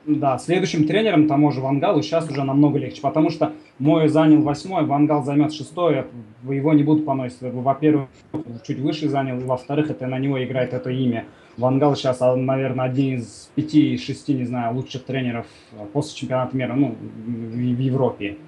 да, следующим тренером тому же Вангалу сейчас уже намного легче, потому что Мой занял восьмой, Вангал займет шестое, его не будут поносить. Во-первых, чуть выше занял, во-вторых, это на него играет это имя. Вангал сейчас, а, наверное, один из пяти-шести, не знаю, лучших тренеров после чемпионата мира, ну, в, в Европе.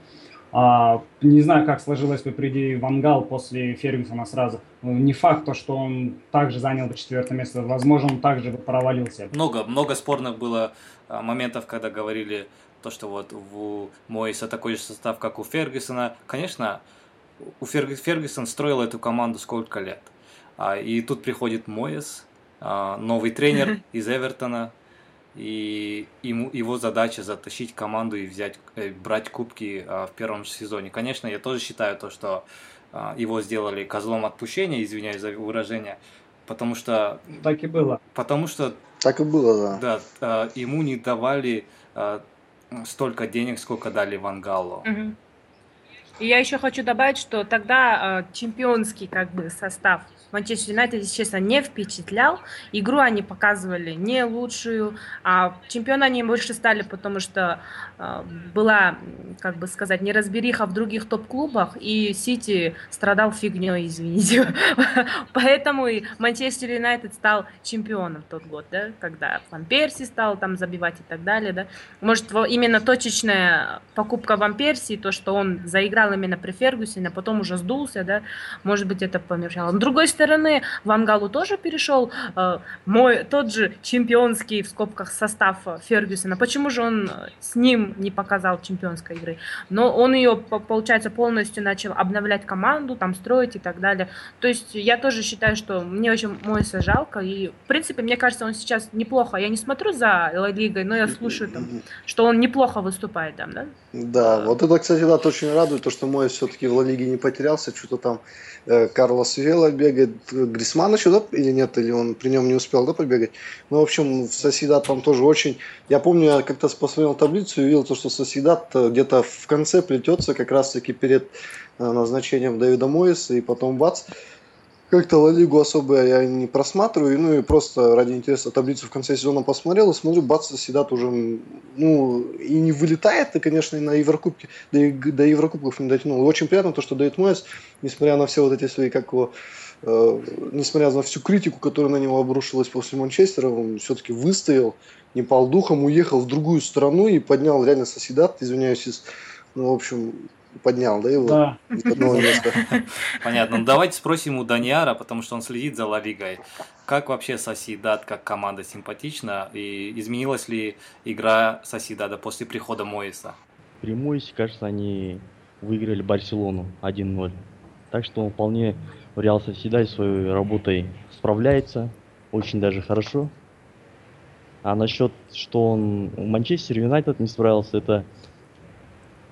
А, не знаю, как сложилось бы, приди Вангал после Фергюсона сразу. Ну, не факт то, что он также занял бы четвертое место. Возможно, он также бы провалился. Много, много спорных было а, моментов, когда говорили то, что вот у Моиса такой же состав, как у Фергюсона. Конечно, у Ферг... Фергюсон строил эту команду сколько лет. А, и тут приходит Моис, а, новый тренер из Эвертона, и ему, его задача затащить команду и взять, э, брать кубки а, в первом сезоне. Конечно, я тоже считаю то, что а, его сделали козлом отпущения, извиняюсь за выражение, потому что... Так и было. Потому что... Так и было, да. Да, ему не давали столько денег, сколько дали Вангалу. Угу. И я еще хочу добавить, что тогда э, чемпионский как бы состав Манчестер Юнайтед, естественно, не впечатлял. Игру они показывали не лучшую, а чемпионы они больше стали, потому что была, как бы сказать, неразбериха в других топ-клубах, и Сити страдал фигней, извините. Поэтому и Манчестер Юнайтед стал чемпионом в тот год, да, когда Ван Перси стал там забивать и так далее, да. Может, именно точечная покупка Ван Перси, то, что он заиграл именно при Фергюсине, а потом уже сдулся, да, может быть, это помешало. С другой стороны, в Ангалу тоже перешел э, мой тот же чемпионский в скобках состав Фергюсона. Почему же он с ним не показал чемпионской игры? Но он ее, получается, полностью начал обновлять команду, там строить и так далее. То есть я тоже считаю, что мне очень Мойса жалко. И, в принципе, мне кажется, он сейчас неплохо. Я не смотрю за Ла Лигой, но я слушаю, там, что он неплохо выступает там, да? Да, вот это, кстати, да, очень радует, то, что Мой все-таки в Ла Лиге не потерялся, что-то там Э, Карлос Вела бегает, Грисман еще, да, или нет, или он при нем не успел, да, побегать. Ну, в общем, в Соседат там тоже очень... Я помню, я как-то посмотрел таблицу и увидел то, что Соседат э, где-то в конце плетется как раз-таки перед э, назначением Дэвида Моиса, и потом бац, как-то Лигу особо я не просматриваю, ну и просто ради интереса таблицу в конце сезона посмотрел и смотрю, бац, Седат уже, ну, и не вылетает, и, конечно, и на Еврокубке, и до Еврокубков не дотянул. И очень приятно то, что Дэвид Мойс, несмотря на все вот эти свои, как его, э, несмотря на всю критику, которая на него обрушилась после Манчестера, он все-таки выстоял, не пал духом, уехал в другую страну и поднял реально Соседат, извиняюсь, из, ну, в общем, поднял, да, его да. из одного места. Понятно. Ну, давайте спросим у Даниара, потому что он следит за Ла Лигой. Как вообще Сосидат как команда симпатична? И изменилась ли игра Сосидада после прихода Моиса? При Моисе, кажется, они выиграли Барселону 1-0. Так что он вполне Реал Соседай своей работой справляется. Очень даже хорошо. А насчет, что он в Манчестер Юнайтед не справился, это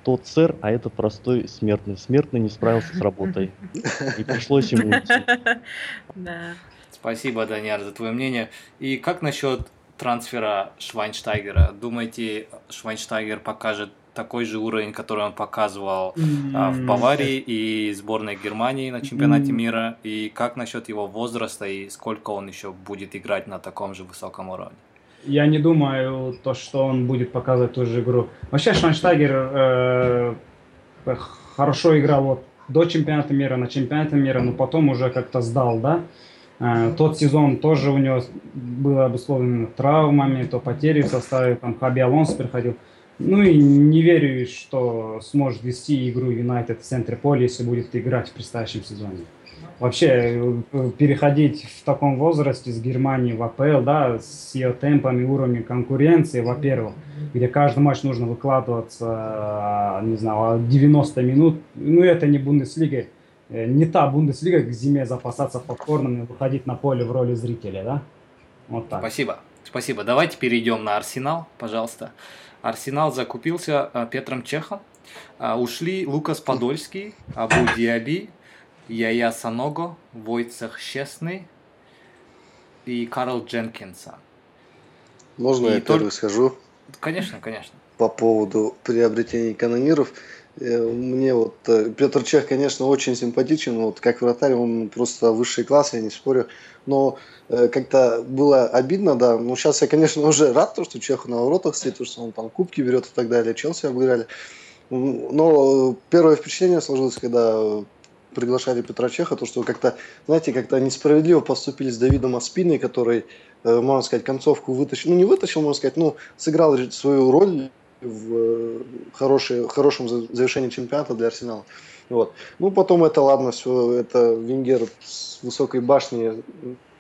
тот сэр, а это простой смертный. Смертный не справился с работой. И пришлось ему уйти. Да. Спасибо, Даниар, за твое мнение. И как насчет трансфера Швайнштайгера? Думаете, Швайнштайгер покажет такой же уровень, который он показывал а, в Баварии и сборной Германии на чемпионате мира? И как насчет его возраста и сколько он еще будет играть на таком же высоком уровне? я не думаю, то, что он будет показывать ту же игру. Вообще Швайнштайгер э, хорошо играл вот до чемпионата мира, на чемпионате мира, но потом уже как-то сдал, да. Э, тот сезон тоже у него было обусловлено травмами, то потери в составе, там Хаби Алонсо приходил. Ну и не верю, что сможет вести игру Юнайтед в центре поля, если будет играть в предстоящем сезоне вообще э, переходить в таком возрасте с Германии в АПЛ, да, с ее темпами, уровнем конкуренции, во-первых, где каждый матч нужно выкладываться, не знаю, 90 минут, ну это не Бундеслига, э, не та Бундеслига к зиме запасаться попкорном и выходить на поле в роли зрителя, да? Вот так. Спасибо. Спасибо. Давайте перейдем на Арсенал, пожалуйста. Арсенал закупился э, Петром Чехом. Ушли Лукас Подольский, Абу Диаби, Яя Саного, Войцех Честный и Карл Дженкинса. Можно и я только... первый скажу? Конечно, конечно. По поводу приобретения канониров. Э, мне вот э, Петр Чех, конечно, очень симпатичен. Вот как вратарь он просто высший класс, я не спорю. Но э, как-то было обидно, да. Ну, сейчас я, конечно, уже рад, то, что Чеху на воротах стоит, что он там кубки берет и так далее. Челси обыграли. Но первое впечатление сложилось, когда приглашали Петра Чеха, то что как-то, знаете, как-то несправедливо поступили с Давидом Аспиной, который, э, можно сказать, концовку вытащил, ну не вытащил, можно сказать, ну сыграл свою роль в хорошей, хорошем завершении чемпионата для Арсенала. Вот. Ну, потом это, ладно, все, это Венгер с высокой башни,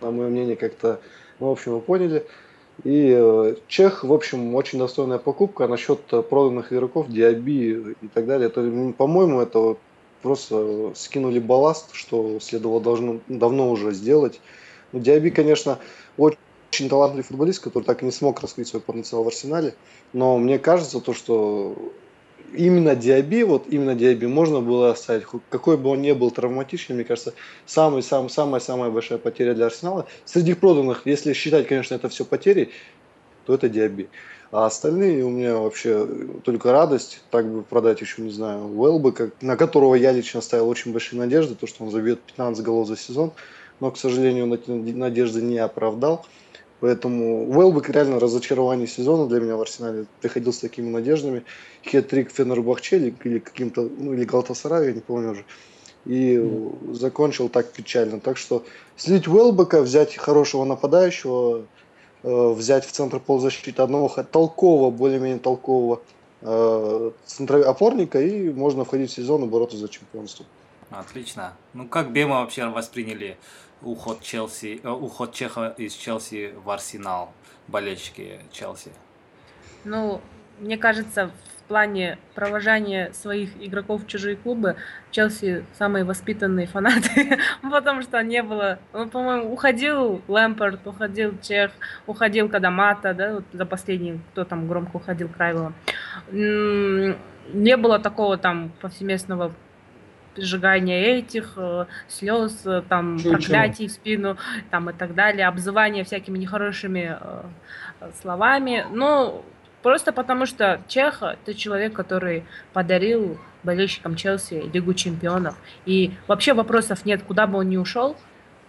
на мое мнение, как-то, ну, в общем, вы поняли. И э, Чех, в общем, очень достойная покупка. А насчет проданных игроков, Диаби и так далее, то, по-моему, это просто скинули балласт, что следовало должно, давно уже сделать. Ну, Диаби, конечно, очень очень талантливый футболист, который так и не смог раскрыть свой потенциал в Арсенале. Но мне кажется, то, что именно Диаби, вот именно Диаби можно было оставить, какой бы он ни был травматичный, мне кажется, самый, сам, самая самая большая потеря для Арсенала. Среди проданных, если считать, конечно, это все потери, то это Диаби. А остальные у меня вообще только радость, так бы продать еще, не знаю, Уэлбы, как, на которого я лично ставил очень большие надежды, то, что он забьет 15 голов за сезон, но, к сожалению, надежды не оправдал. Поэтому Уэлбек реально разочарование сезона для меня в Арсенале. Приходил с такими надеждами. Хет-трик Фенербахче или, или каким-то, ну или Галтасарай, я не помню уже. И mm. закончил так печально. Так что слить Уэлбека, взять хорошего нападающего, э, взять в центр полузащиты одного толкового, более-менее толкового э, опорника, и можно входить в сезон и бороться за чемпионство. Отлично. Ну как Бема вообще восприняли уход Челси, э, уход Чеха из Челси в Арсенал, болельщики Челси? Ну, мне кажется, в плане провожания своих игроков в чужие клубы Челси самые воспитанные фанаты, потому что не было, ну, по-моему, уходил Лэмпорт, уходил Чех, уходил Кадамата, да, вот за последний, кто там громко уходил, Крайвелла. Не было такого там повсеместного сжигание этих, э, слез, э, там, проклятий в спину, там, и так далее, обзывание всякими нехорошими э, словами. Ну, просто потому что Чех – это человек, который подарил болельщикам Челси Лигу чемпионов. И вообще вопросов нет, куда бы он ни ушел,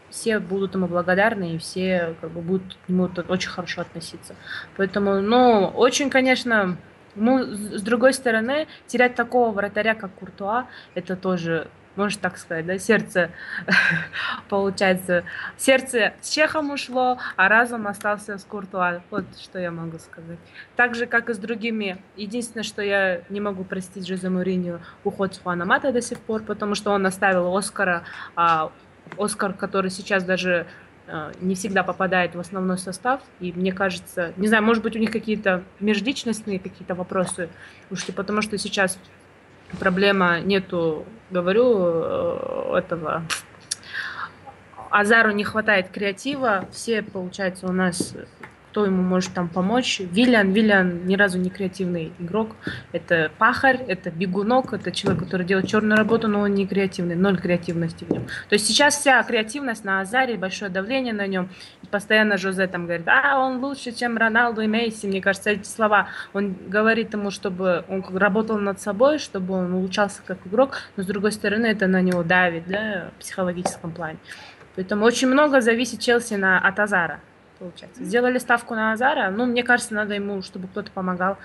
все будут ему благодарны, и все как бы, будут к нему очень хорошо относиться. Поэтому, ну, очень, конечно, ну, с другой стороны, терять такого вратаря, как Куртуа, это тоже можно так сказать, да, сердце, получается, сердце с Чехом ушло, а разум остался с Куртуа. Вот что я могу сказать. Так же, как и с другими. Единственное, что я не могу простить Жозе Мourinho уход с Хуана Мата до сих пор, потому что он оставил Оскара, а Оскар, который сейчас даже не всегда попадает в основной состав. И мне кажется, не знаю, может быть, у них какие-то межличностные какие-то вопросы, уж потому что сейчас проблема нету, говорю, э, этого Азару не хватает креатива, все, получается, у нас кто ему может там помочь. Виллиан, Виллиан ни разу не креативный игрок. Это пахарь, это бегунок, это человек, который делает черную работу, но он не креативный, ноль креативности в нем. То есть сейчас вся креативность на Азаре, большое давление на нем. И постоянно Жозе там говорит, а, он лучше, чем Роналду и Мейси. Мне кажется, эти слова он говорит ему, чтобы он работал над собой, чтобы он улучшался как игрок, но с другой стороны это на него давит, да, в психологическом плане. Поэтому очень много зависит Челси на, от Азара получается. Сделали ставку на Азара, ну, мне кажется, надо ему, чтобы кто-то помогал.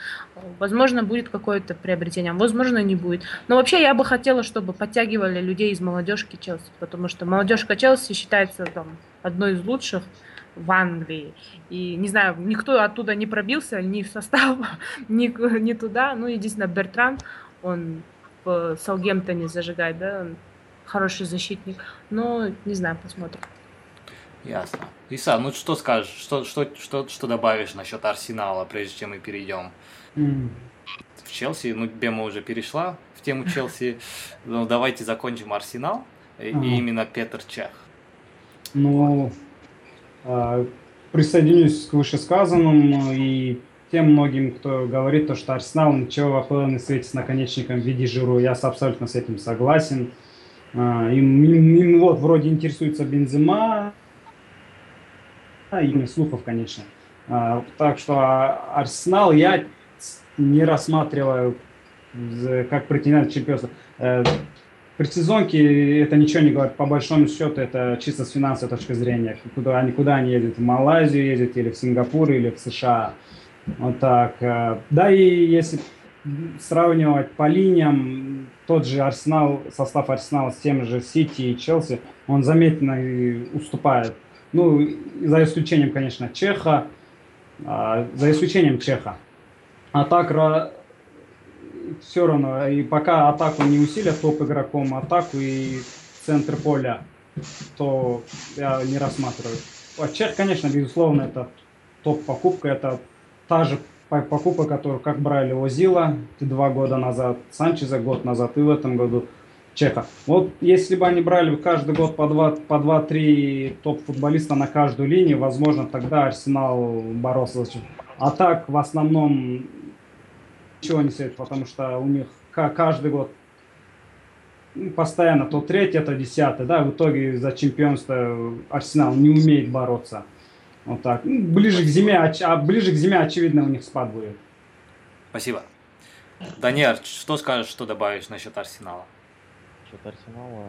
Возможно, будет какое-то приобретение, возможно, не будет. Но вообще я бы хотела, чтобы подтягивали людей из молодежки Челси, потому что молодежка Челси считается там одной из лучших в Англии. И, не знаю, никто оттуда не пробился, ни в состав, ни, ни туда. Ну, единственное, Бертран, он в Саутгемптоне зажигает, да, хороший защитник. Но, не знаю, посмотрим. Ясно. Иса, ну что скажешь, что, что, что, что добавишь насчет Арсенала, прежде чем мы перейдем? Mm. В Челси, ну, Бема уже перешла в тему Челси. Ну, давайте закончим Арсенал и, ага. и именно Петр Чех. Ну, э, присоединюсь к вышесказанному и тем многим, кто говорит, то, что Арсенал ничего в не светит с наконечником в виде Жиру. Я абсолютно с этим согласен. Э, им, им, им вот вроде интересуется Бензема, именно слухов, конечно. А, так что а, Арсенал я не рассматриваю как претендент чемпионства. Э, при сезонке это ничего не говорит. По большому счету это чисто с финансовой точки зрения. Куда они, куда они ездят? В Малайзию ездят или в Сингапур или в США. Вот так. Э, да и если сравнивать по линиям, тот же Арсенал, состав Арсенала с тем же Сити и Челси, он заметно уступает ну, за исключением, конечно, Чеха, а, за исключением Чеха. А так все равно, и пока атаку не усилят топ игроком, атаку и центр поля, то я не рассматриваю. А Чех, конечно, безусловно, это топ-покупка, это та же покупка, которую как брали Озила два года назад, Санчеза год назад и в этом году Чеха. Вот если бы они брали каждый год по два, по два-три топ-футболиста на каждую линию, возможно, тогда Арсенал боролся А так, в основном, ничего не стоит, потому что у них каждый год ну, постоянно то третий, то десятый, да, в итоге за чемпионство Арсенал не умеет бороться. Вот так. Ну, ближе к зиме, а ближе к зиме, очевидно, у них спад будет. Спасибо. Даниэр, что скажешь, что добавишь насчет Арсенала? Насчет Арсенала,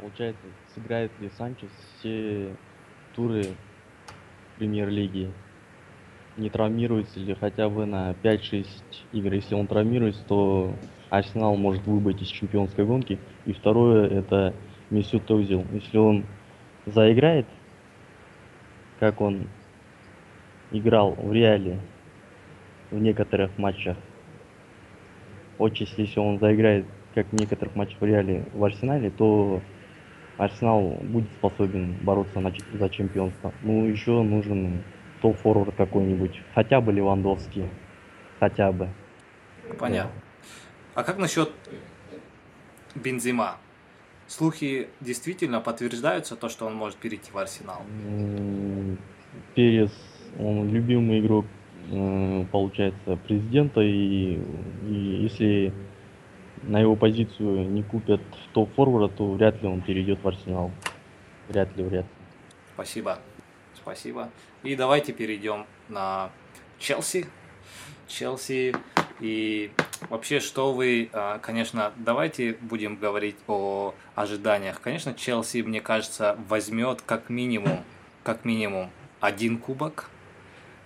получается, сыграет ли Санчес все туры премьер-лиги? Не травмируется ли хотя бы на 5-6 игр? Если он травмируется, то Арсенал может выбыть из чемпионской гонки. И второе, это Месют Озил. Если он заиграет как он играл в Реале в некоторых матчах. Очень, если он заиграет, как в некоторых матчах в Реале в Арсенале, то Арсенал будет способен бороться на, за чемпионство. Ну, еще нужен топ-форвард какой-нибудь. Хотя бы Левандовский. Хотя бы. Понятно. А как насчет Бензима? Слухи действительно подтверждаются, то, что он может перейти в Арсенал? Перес, он любимый игрок, э, получается, президента, и, и если на его позицию не купят топ-форварда, то вряд ли он перейдет в Арсенал. Вряд ли, вряд ли. Спасибо. Спасибо. И давайте перейдем на Челси. Челси и вообще, что вы, а, конечно, давайте будем говорить о ожиданиях. Конечно, Челси, мне кажется, возьмет как минимум, как минимум один кубок.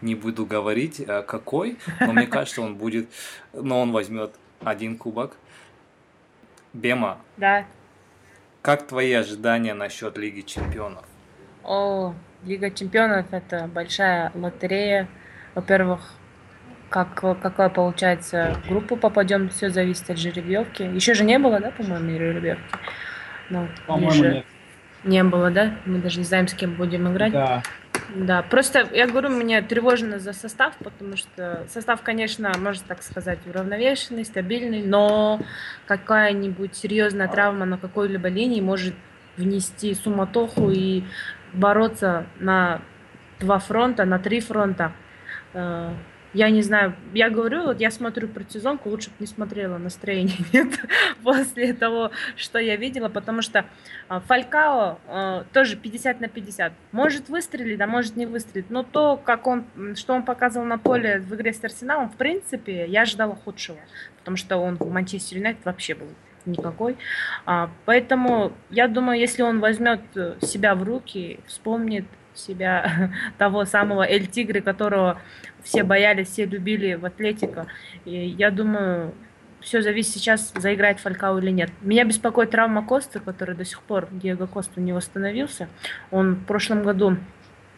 Не буду говорить а, какой, но мне кажется, он будет, но он возьмет один кубок. Бема. Да. Как твои ожидания насчет Лиги Чемпионов? О, Лига Чемпионов это большая лотерея. Во-первых, как, какая получается группа попадем, все зависит от жеребьевки. Еще же не было, да, по-моему, жеребьевки? Ну, по-моему, нет. Не было, да? Мы даже не знаем, с кем будем играть. Да. Да, просто я говорю, мне тревожно за состав, потому что состав, конечно, можно так сказать, уравновешенный, стабильный, но какая-нибудь серьезная травма на какой-либо линии может внести суматоху и бороться на два фронта, на три фронта. Э, я не знаю, я говорю, вот я смотрю предсезонку, лучше бы не смотрела, настроения нет после того, что я видела, потому что а, Фалькао а, тоже 50 на 50. Может выстрелить, а может не выстрелить. Но то, как он, что он показывал на поле в игре с Арсеналом, в принципе, я ожидала худшего, потому что он в Манчестер Юнайтед вообще был никакой. А, поэтому я думаю, если он возьмет себя в руки, вспомнит себя того самого Эль Тигры, которого все боялись, все любили в Атлетико. И я думаю, все зависит сейчас, заиграет Фалькау или нет. Меня беспокоит травма Коста, который до сих пор, Диего Коста, не восстановился. Он в прошлом году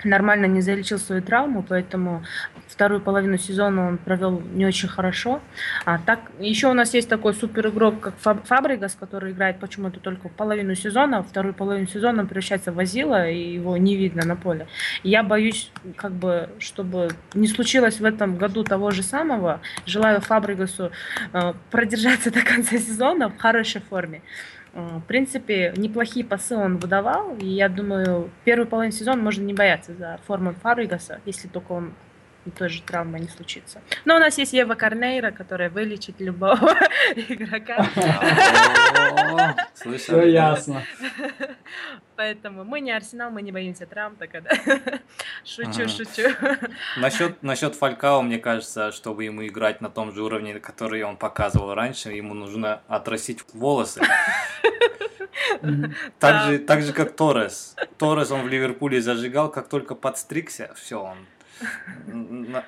нормально не залечил свою травму, поэтому вторую половину сезона он провел не очень хорошо. А так, еще у нас есть такой супер игрок, как Фабригас, который играет почему-то только половину сезона, а вторую половину сезона он превращается в Азила, и его не видно на поле. Я боюсь, как бы, чтобы не случилось в этом году того же самого. Желаю Фабригасу э, продержаться до конца сезона в хорошей форме. Э, в принципе, неплохие пасы он выдавал, и я думаю, первый половину сезона можно не бояться за форму Фабригаса, если только он тоже травма не случится. Но у нас есть Ева Корнейра, которая вылечит любого игрока. Все ясно. Поэтому мы не Арсенал, мы не боимся травм, так это шучу, шучу. Насчет, насчет Фалькао, мне кажется, чтобы ему играть на том же уровне, который он показывал раньше, ему нужно отрастить волосы. Так же, так же, как Торрес. Торрес он в Ливерпуле зажигал, как только подстригся, все, он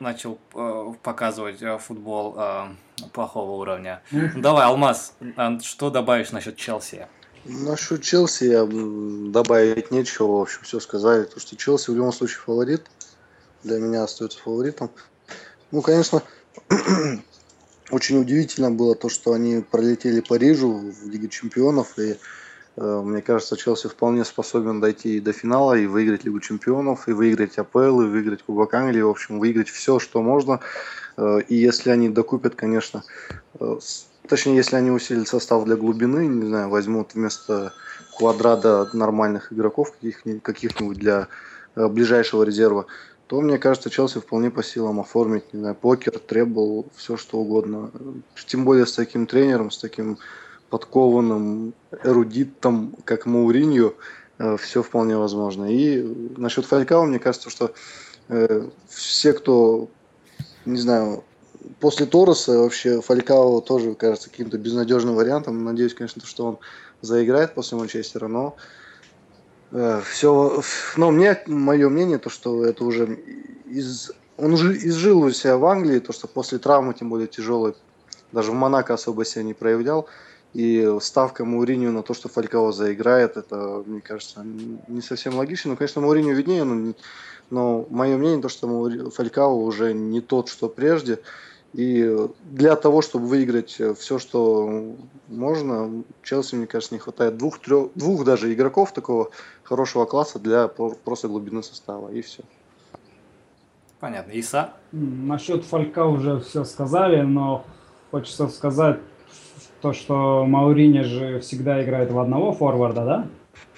начал э, показывать э, футбол э, плохого уровня. Давай, Алмаз, что добавишь насчет Челси? Насчет Челси я добавить нечего, в общем, все сказали. То, что Челси в любом случае фаворит. Для меня остается фаворитом. Ну, конечно, очень удивительно было то, что они пролетели Парижу в Лиге Чемпионов, и э, мне кажется, Челси вполне способен дойти и до финала, и выиграть Лигу Чемпионов, и выиграть АПЛ, и выиграть Кубок Англии, в общем, выиграть все, что можно. Э, и если они докупят, конечно, э, точнее, если они усилят состав для глубины, не знаю, возьмут вместо квадрата нормальных игроков каких-нибудь, для э, ближайшего резерва, то, мне кажется, Челси вполне по силам оформить, не знаю, покер, требл, все что угодно. Тем более с таким тренером, с таким подкованным эрудитом, как Мауринью, э, все вполне возможно. И насчет Фалькао, мне кажется, что э, все, кто, не знаю, после Тороса вообще Фалькао тоже кажется каким-то безнадежным вариантом. Надеюсь, конечно, что он заиграет после Манчестера, но Э, все, но мне, мое мнение, то, что это уже из, он уже изжил у себя в Англии, то, что после травмы, тем более тяжелой, даже в Монако особо себя не проявлял, и ставка Мауриню на то, что Фалькао заиграет, это, мне кажется, не совсем логично. Ну, конечно, Мауриню виднее, но, но мое мнение, то, что Фалькао уже не тот, что прежде, и для того, чтобы выиграть э, все, что можно, Челси, мне кажется, не хватает двух, трех, двух даже игроков такого хорошего класса для просто глубины состава. И все. Понятно. Иса? Насчет Фалька уже все сказали, но хочется сказать то, что Маурини же всегда играет в одного форварда, да?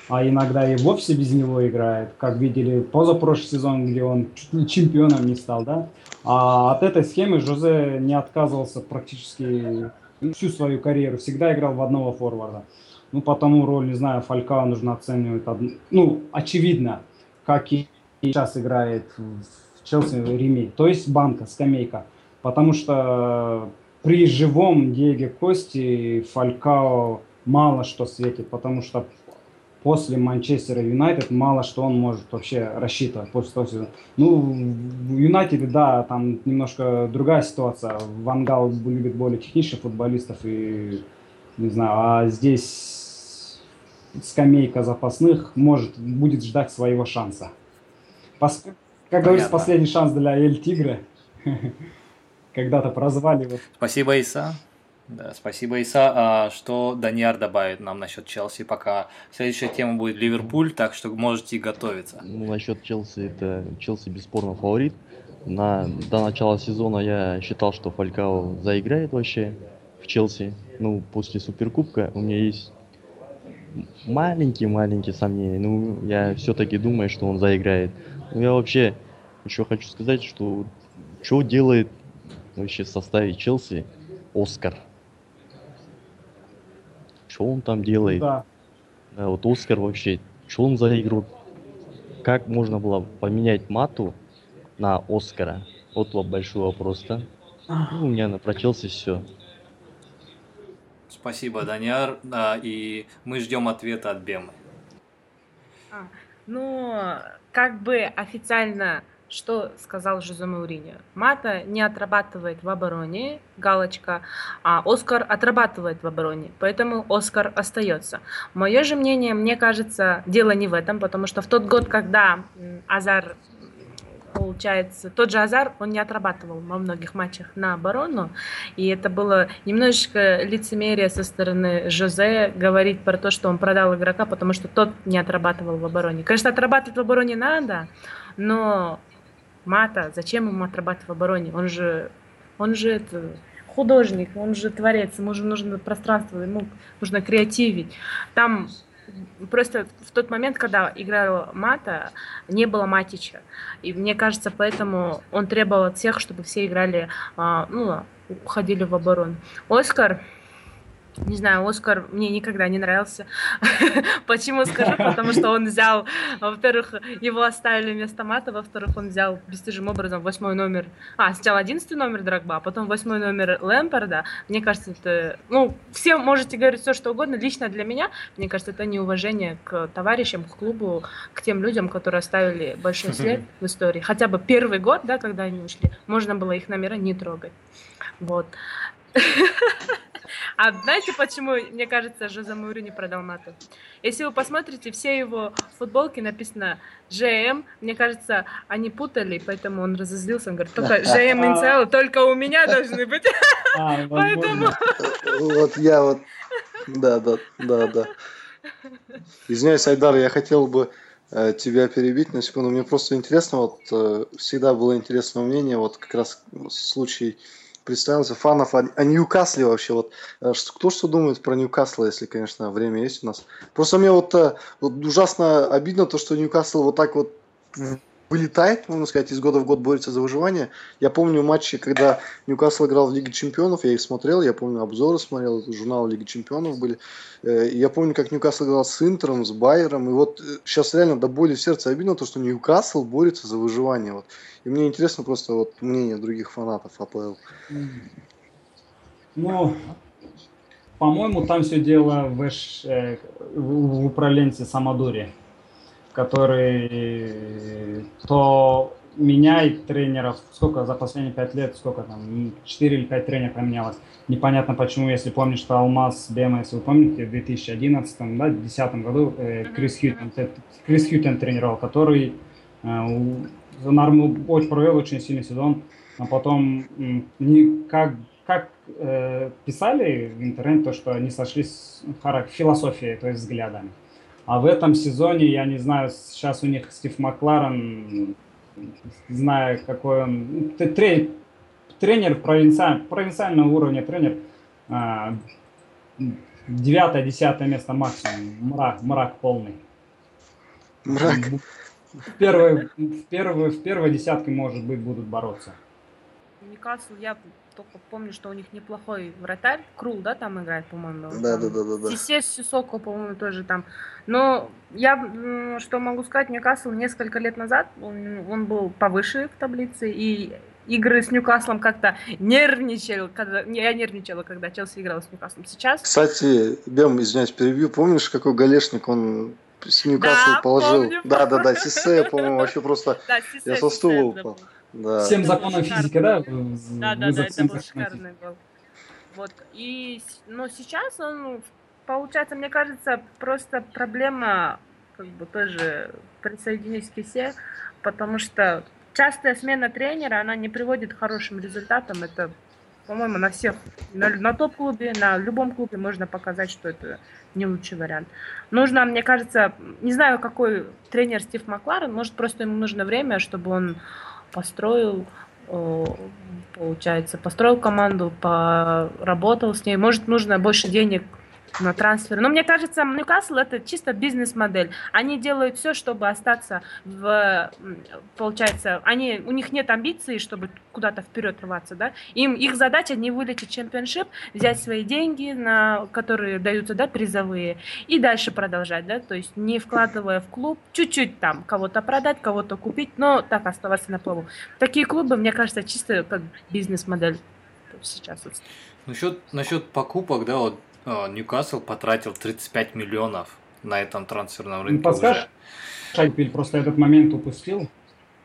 а иногда и вовсе без него играет, как видели позапрошлый сезон, где он чуть ли чемпионом не стал, да. А от этой схемы Жозе не отказывался практически всю свою карьеру, всегда играл в одного форварда. Ну, потому роль, не знаю, Фалькао нужно оценивать, ну, очевидно, как и сейчас играет в Челси Реми, то есть банка, скамейка. Потому что при живом Диего Кости Фалькао мало что светит, потому что после Манчестера Юнайтед мало что он может вообще рассчитывать после того сезона. Ну, в Юнайтеде, да, там немножко другая ситуация. Вангал любит более техничных футболистов и, не знаю, а здесь скамейка запасных может, будет ждать своего шанса. Пос, как говорится, последний шанс для Эль Тигра. Когда-то прозвали его. Спасибо, Иса. Да, спасибо, Иса. А что Даниар добавит нам насчет Челси, пока следующая тема будет Ливерпуль, так что можете готовиться. Ну, насчет Челси, это Челси бесспорно фаворит. На, до начала сезона я считал, что Фалькао заиграет вообще в Челси. Ну, после Суперкубка у меня есть маленькие-маленькие сомнения. Ну, я все-таки думаю, что он заиграет. Ну, я вообще еще хочу сказать, что что делает вообще в составе Челси Оскар что он там делает. Да. да вот Оскар вообще, что он за игру? Как можно было поменять мату на Оскара? Вот большой вопрос, да? Ну, у меня напрочился все. Спасибо, Даняр. Да, и мы ждем ответа от Бемы. А, ну, как бы официально что сказал Жозе Мауриньо. Мата не отрабатывает в обороне, галочка, а Оскар отрабатывает в обороне, поэтому Оскар остается. Мое же мнение, мне кажется, дело не в этом, потому что в тот год, когда Азар получается, тот же Азар, он не отрабатывал во многих матчах на оборону, и это было немножечко лицемерие со стороны Жозе говорить про то, что он продал игрока, потому что тот не отрабатывал в обороне. Конечно, отрабатывать в обороне надо, но Мата, зачем ему отрабатывать в обороне? Он же, он же это, художник, он же творец, ему же нужно пространство, ему нужно креативить. Там просто в тот момент, когда играл Мата, не было Матича. И мне кажется, поэтому он требовал от всех, чтобы все играли, а, ну, уходили в оборону. Оскар, не знаю, Оскар мне никогда не нравился. Почему скажу? Потому что он взял, во-первых, его оставили вместо Мата, во-вторых, он взял бесстыжим образом восьмой номер, а, сначала одиннадцатый номер Драгба, а потом восьмой номер Лэмпорда. Мне кажется, это, ну, все можете говорить все, что угодно, лично для меня, мне кажется, это неуважение к товарищам, к клубу, к тем людям, которые оставили большой след в истории. Хотя бы первый год, да, когда они ушли, можно было их номера не трогать. Вот. А знаете, почему, мне кажется, Жозе Маурини продал Мату? Если вы посмотрите, все его футболки написано ЖМ. Мне кажется, они путали, поэтому он разозлился. Он говорит, только ЖМ инициалы, только у меня должны быть. А, поэтому... Вот я вот... Да, да, да, да. Извиняюсь, Айдар, я хотел бы э, тебя перебить на секунду. Мне просто интересно, вот э, всегда было интересное мнение, вот как раз случай представился фанов о, о Ньюкасле вообще. Вот э, кто что думает про Ньюкасл, если, конечно, время есть у нас. Просто мне вот, вот ужасно обидно то, что Ньюкасл вот так вот вылетает, можно сказать, из года в год борется за выживание. Я помню матчи, когда Ньюкасл играл в Лиге Чемпионов, я их смотрел, я помню обзоры смотрел, журналы Лиги Чемпионов были. Э, я помню, как Ньюкасл играл с Интером, с Байером, и вот сейчас э, реально до боли в сердце обидно то, что Ньюкасл борется за выживание. Вот. И мне интересно просто вот мнение других фанатов АПЛ. Ну, по-моему, там все дело в, э, в управленце Самодури который то меняет тренеров, сколько за последние пять лет, сколько там, 4 или 5 тренеров поменялось. Непонятно почему, если помнишь, что Алмаз Бема, если вы помните, в 2011, да, 2010 году э, Крис Хьютон, Крис Хьютон тренировал, который э, очень провел очень сильный сезон, а потом не, как, как э, писали в интернете, то, что они сошлись в философии, то есть взглядами. А в этом сезоне, я не знаю, сейчас у них Стив Макларен, зная какой он, тренер, тренер провинциаль, провинциального уровня тренер, а, девятое, десятое место максимум, мрак, мрак полный. Мрак. В первой, в первой, в первой десятке, может быть, будут бороться. Ньюкасл я только помню, что у них неплохой вратарь. Крул, да, там играет, по-моему. Да, да, да, да. да. Сисес по-моему, тоже там. Но я, что могу сказать, Ньюкасл несколько лет назад, он, он был повыше в таблице, и игры с Ньюкаслом как-то нервничал, когда, я нервничала, когда Челси играл с Ньюкаслом. Сейчас... Кстати, Бем, извиняюсь, перебью. Помнишь, какой галешник он с Ньюкасл да, положил? Помню, да, да, да, Сисе, по-моему, вообще просто... Да, Сисе, я со стула упал. Да. Всем законам физики, да? Да, да, да, это был шикарный был. Вот. И, но сейчас он, получается, мне кажется, просто проблема, как бы тоже присоединюсь к Кисе, потому что частая смена тренера, она не приводит к хорошим результатам. Это, по-моему, на всех, на, на топ-клубе, на любом клубе можно показать, что это не лучший вариант. Нужно, мне кажется, не знаю, какой тренер Стив Макларен, может, просто ему нужно время, чтобы он построил, получается, построил команду, поработал с ней. Может, нужно больше денег на трансфер. Но мне кажется, Ньюкасл это чисто бизнес-модель. Они делают все, чтобы остаться в, получается, они, у них нет амбиций, чтобы куда-то вперед рваться, да. Им их задача не вылететь чемпионшип, взять свои деньги, на которые даются, да, призовые, и дальше продолжать, да, то есть не вкладывая в клуб, чуть-чуть там кого-то продать, кого-то купить, но так оставаться на плаву. Такие клубы, мне кажется, чисто как бизнес-модель сейчас. Насчет, насчет покупок, да, вот Ньюкасл потратил 35 миллионов на этом трансферном рынке. Не подскажешь? Шайпель просто этот момент упустил.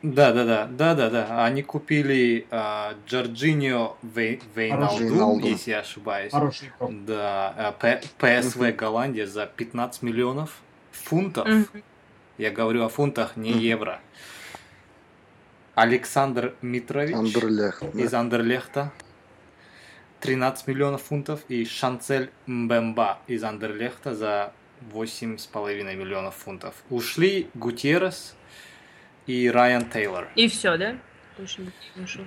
Да, да, да, да, да, да. Они купили э, Джорджинио Вей, Вейналду, если я ошибаюсь. Хороший Да, э, ПСВ Голландия за 15 миллионов фунтов. Я говорю о фунтах, не евро. Александр Митрович Андерлехт, из Андерлехта 13 миллионов фунтов, и Шанцель Мбемба из Андерлехта за 8,5 миллионов фунтов. Ушли Гутьеррес и Райан Тейлор. И все, да?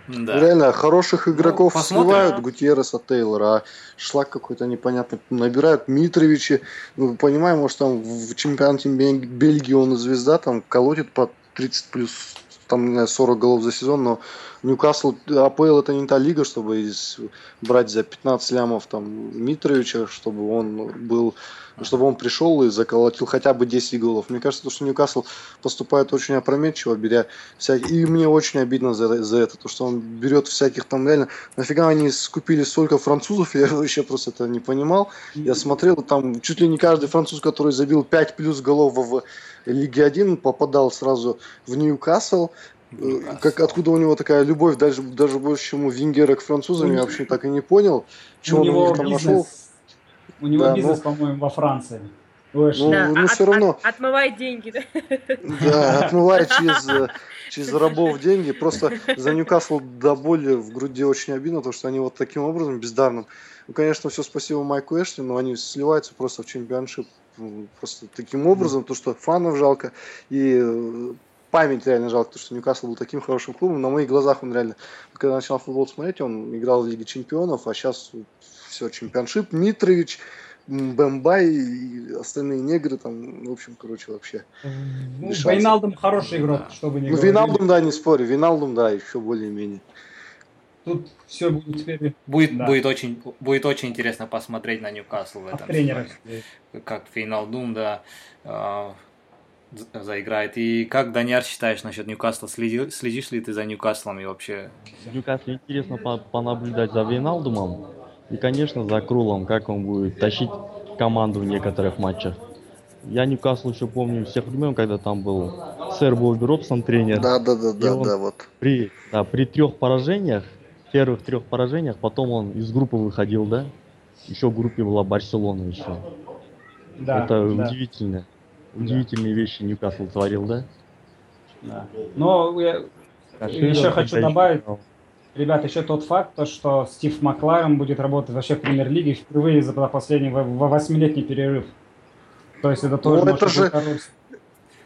Да. Реально, хороших ну, игроков ну, сливают, да. Гутьерреса, Тейлора, а шлак какой-то непонятный набирают. Митровичи, ну, понимаем, может, там в чемпионате Бельгии он звезда, там колотит по 30 плюс там, не знаю, 40 голов за сезон, но Ньюкасл, АПЛ это не та лига, чтобы из, брать за 15 лямов там Митровича, чтобы он был, чтобы он пришел и заколотил хотя бы 10 голов. Мне кажется, что Ньюкасл поступает очень опрометчиво, беря всякие... И мне очень обидно за, за это, то, что он берет всяких там реально... Нафига они скупили столько французов, я вообще просто это не понимал. Я смотрел, там чуть ли не каждый француз, который забил 5 плюс голов в Лиге 1, попадал сразу в Ньюкасл, Э, как, откуда у него такая любовь, даже, даже больше, чем у Венгера к французам, я вообще так и не понял. Чего у него он там бизнес, нашел. У него да, бизнес, ну, по-моему, во Франции. Ой, ну, да, ну, от, все равно... От, отмывает деньги, да? Да, отмывает через, через рабов деньги. Просто за Ньюкасл до боли в груди очень обидно, потому что они вот таким образом, бездарным. Ну, конечно, все спасибо Майку Эшли, но они сливаются просто в чемпионшип просто таким образом, то, что фанов жалко, и э, память реально жалко, потому что Ньюкасл был таким хорошим клубом. На моих глазах он реально, когда начал футбол смотреть, он играл в Лиге Чемпионов, а сейчас все, чемпионшип, Митрович, Мбемба и остальные негры там, в общем, короче, вообще. Ну, Вейналдом хороший игрок, чтобы не Ну, Вейналдом, да, не спорю, Вейналдом, да, еще более-менее. Тут все будет теперь... Будет, да. будет, очень, будет очень интересно посмотреть на Ньюкасл в этом. тренера. Как Вейналдум, да, э, заиграет. И как, Даниар, считаешь насчет Ньюкасла? Следи, следишь ли ты за Ньюкаслом и вообще? В Ньюкасле интересно по понаблюдать за Вейналдумом и, конечно, за Крулом, как он будет тащить команду в некоторых матчах. Я Ньюкасл еще помню с тех времен, когда там был сэр Бобби Робсон тренер. Да, да, да, да, да, вот. При, да, при трех поражениях первых трех поражениях, потом он из группы выходил, да? Еще в группе была Барселона еще. Да, Это да. удивительно. Удивительные да. вещи Ньюкасл творил, да? Да. Но я а еще хочу добавить, ребят, еще тот факт, то, что Стив Макларен будет работать вообще в премьер-лиге впервые за последний восьмилетний перерыв. То есть это тоже ну, это же,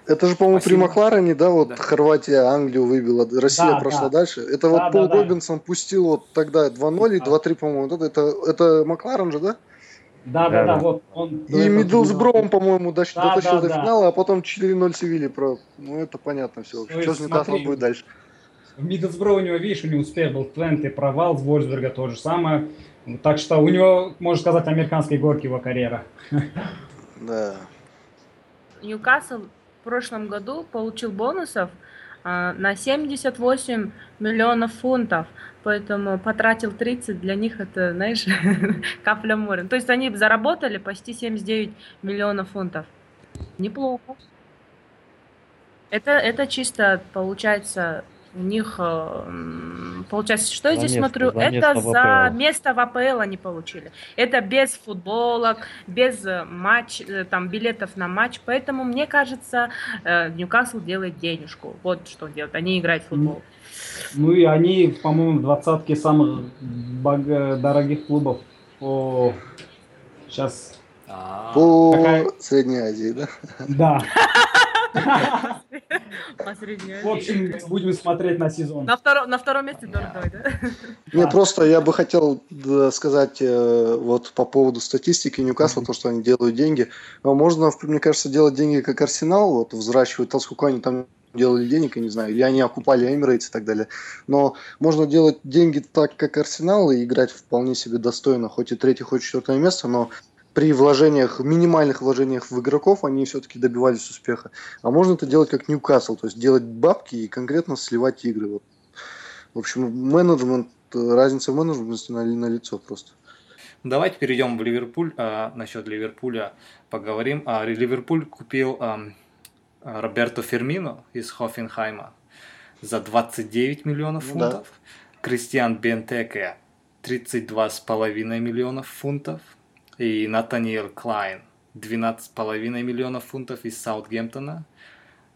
это же, по-моему, при Макларене, да, вот да. Хорватия Англию выбила, Россия да, прошла да. дальше. Это да, вот да, Пол да, Робинсон пустил вот тогда 2-0 и 2-3, по-моему. Это, это, это Макларен же, да? Да, да, да, вот он. И Миддлсброум, по-моему, дотащил да, да, до финала, а потом 4-0 Севили про. Ну, это понятно все. Что с Ньюкаслом будет дальше? В Миддлсбро у него, видишь, у него успех был Твент и провал, с Вольсберга то же самое. Так что у него, можно сказать, американской горки его карьера. Да. Ньюкасл прошлом году получил бонусов на 78 миллионов фунтов, поэтому потратил 30, для них это, знаешь, капля моря. То есть они заработали почти 79 миллионов фунтов. Неплохо. Это, это чисто получается у них, э, получается, что я здесь место, смотрю? За это за место в АПЛ они получили. Это без футболок, без э, матч, э, там, билетов на матч. Поэтому, мне кажется, Ньюкасл делает денежку. Вот что делают. Они играют в футбол. Ну и они, по-моему, в двадцатке самых дорогих клубов по... Сейчас... По Такая... Средней Азии, да? Да. В общем, будем смотреть на сезон. На, втором, на втором месте Дордой, да? Не, просто я бы хотел сказать э, вот по поводу статистики Ньюкасла, то, что они делают деньги. Можно, мне кажется, делать деньги как Арсенал, вот взращивать то, сколько они там делали денег, я не знаю, или они окупали Эмирейтс и так далее. Но можно делать деньги так, как Арсенал, и играть вполне себе достойно, хоть и третье, хоть и четвертое место, но при вложениях, минимальных вложениях в игроков они все-таки добивались успеха. А можно это делать как Ньюкасл, то есть делать бабки и конкретно сливать игры. Вот. В общем, менеджмент, разница в менеджменте на, на лицо просто. Давайте перейдем в Ливерпуль. А, насчет Ливерпуля поговорим. А, Ливерпуль купил а, Роберто Фермино из Хофенхайма за 29 миллионов фунтов. Да. Кристиан Бентеке 32,5 миллионов фунтов и Натаниэль Клайн 12,5 миллионов фунтов из Саутгемптона.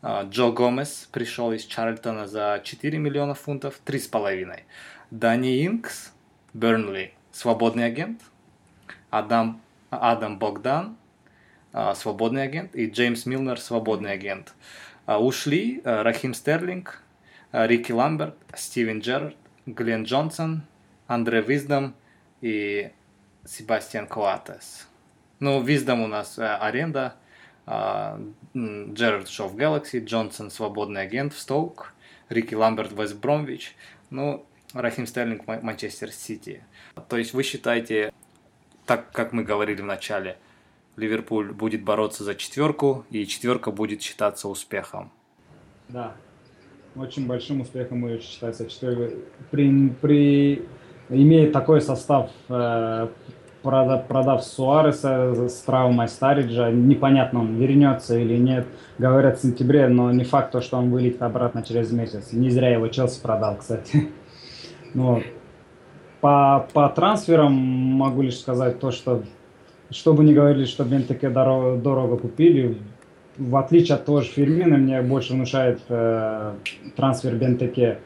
А, Джо Гомес пришел из Чарльтона за 4 миллиона фунтов, 3,5. Дани Инкс, Бернли, свободный агент. Адам, Адам Богдан, а, свободный агент. И Джеймс Милнер, свободный агент. А, ушли Рахим Стерлинг, Рики Ламберт, Стивен Джерард, Глен Джонсон, Андре Виздом и Себастьян Коатес. Ну, Виздом у нас э, аренда. Э, Джерард Шоу в Galaxy, Джонсон свободный агент в Стоук, Рики Ламберт Вест Бромвич, ну, Рахим Стерлинг Манчестер Сити. То есть вы считаете, так как мы говорили в начале, Ливерпуль будет бороться за четверку, и четверка будет считаться успехом. Да, очень большим успехом будет считаться четверка. При, при, имея такой состав э, продав, Суареса с травмой Стариджа. Непонятно, он вернется или нет. Говорят, в сентябре, но не факт, то, что он вылетит обратно через месяц. Не зря его Челси продал, кстати. Вот. По, по трансферам могу лишь сказать то, что что бы ни говорили, что Бентеке дорого, дорого купили, в отличие от того же Фермина, мне больше внушает э, трансфер Бентеке.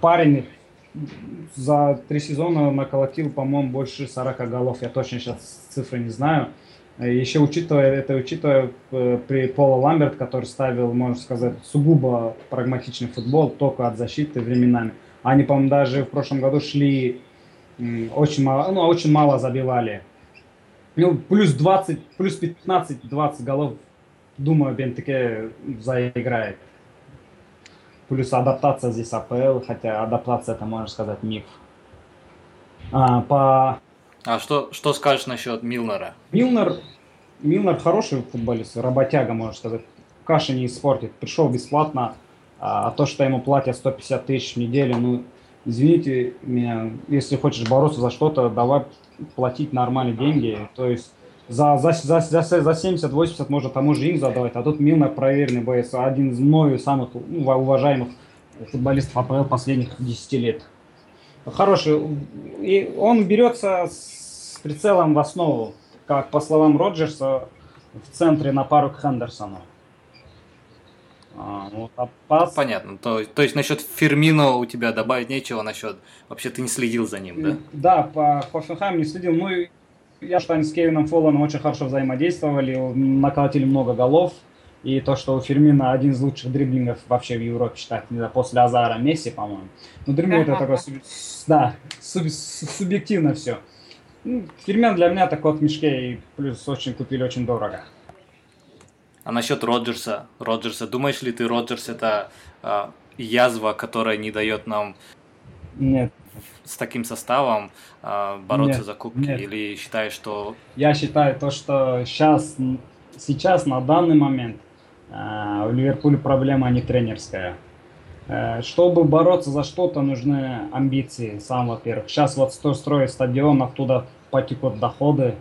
Парень за три сезона наколотил, по-моему, больше 40 голов. Я точно сейчас цифры не знаю. Еще учитывая это, учитывая э, при Пола Ламберт, который ставил, можно сказать, сугубо прагматичный футбол, только от защиты временами. Они, по-моему, даже в прошлом году шли очень мало, ну, очень мало забивали. Ну, плюс 20, плюс 15-20 голов, думаю, Бентеке заиграет. Плюс адаптация здесь АПЛ, хотя адаптация это, можно сказать, миф. А, по... а что, что скажешь насчет Милнера? Милнер, Милнер хороший футболист, работяга, можно сказать. Каши не испортит. Пришел бесплатно, а, а то, что ему платят 150 тысяч в неделю, ну, извините меня, если хочешь бороться за что-то, давай платить нормальные деньги. То есть за, за, за, за, за 70-80 можно тому же им задавать, а тут Милнер проверенный боец, один из мною самых ну, уважаемых футболистов АПЛ последних 10 лет. Хороший. И он берется с прицелом в основу, как по словам Роджерса, в центре на пару к Хендерсону. А, вот, а пас... Понятно. То, то есть насчет Фермино у тебя добавить нечего насчет. Вообще ты не следил за ним, да? Да, по Хофенхайму не следил. Ну, я считаю, они с Кевином Фолланом очень хорошо взаимодействовали, наколотили много голов. И то, что у Фермина один из лучших дриблингов вообще в Европе считается, не знаю, после Азара Месси, по-моему. Ну, дриблинг это такое, да, суб, субъективно все. Ну, Фермин для меня такой вот в мешке, и плюс очень купили очень дорого. А насчет Роджерса, Роджерса, думаешь ли ты, Роджерс это э, язва, которая не дает нам Нет. С таким составом э, бороться нет, за кубки? Нет. Или считаешь, что... Я считаю то, что сейчас, сейчас на данный момент э, у Ливерпуля проблема не тренерская. Э, чтобы бороться за что-то, нужны амбиции, сам, во-первых. Сейчас вот строят стадион, оттуда потекут доходы,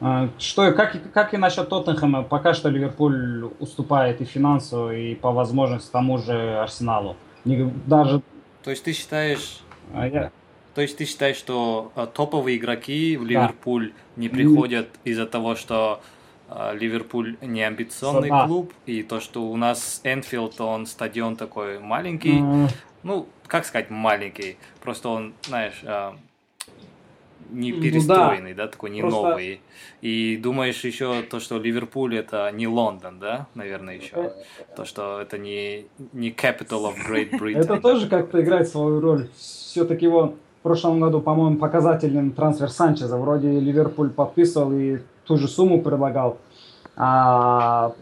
а, что, как, как и насчет Тоттенхэма, пока что Ливерпуль уступает и финансово, и по возможности тому же Арсеналу. Не, даже... То есть ты считаешь... А я... То есть ты считаешь, что а, топовые игроки в Ливерпуль да. не приходят из-за того, что а, Ливерпуль не амбиционный да. клуб, и то, что у нас Энфилд, он стадион такой маленький, mm. ну, как сказать маленький, просто он, знаешь, а, не перестроенный, ну, да. да, такой не Просто... новый. И думаешь еще то, что Ливерпуль это не Лондон, да, наверное, еще. Э, то, что это не, не capital of Great Britain. Это тоже как-то играет свою роль. Все-таки в прошлом году, по-моему, показательным трансфер Санчеза. Вроде Ливерпуль подписывал и ту же сумму предлагал. А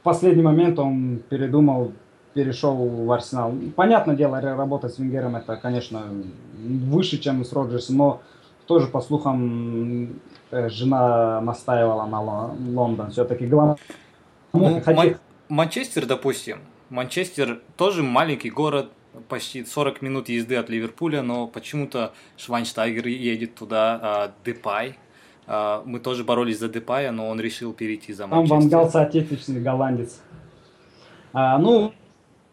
в последний момент он передумал, перешел в Арсенал. Понятное дело, работать с Венгером это, конечно, выше, чем с Роджерсом, но тоже, по слухам, э, жена настаивала на Лондон. Все-таки главное... Ну, хотел... Манчестер, допустим. Манчестер тоже маленький город, почти 40 минут езды от Ливерпуля, но почему-то Швайнштайгер едет туда, а, Депай. А, мы тоже боролись за Депая, но он решил перейти за Манчестер. Там Вангал соотечественный голландец. А, ну,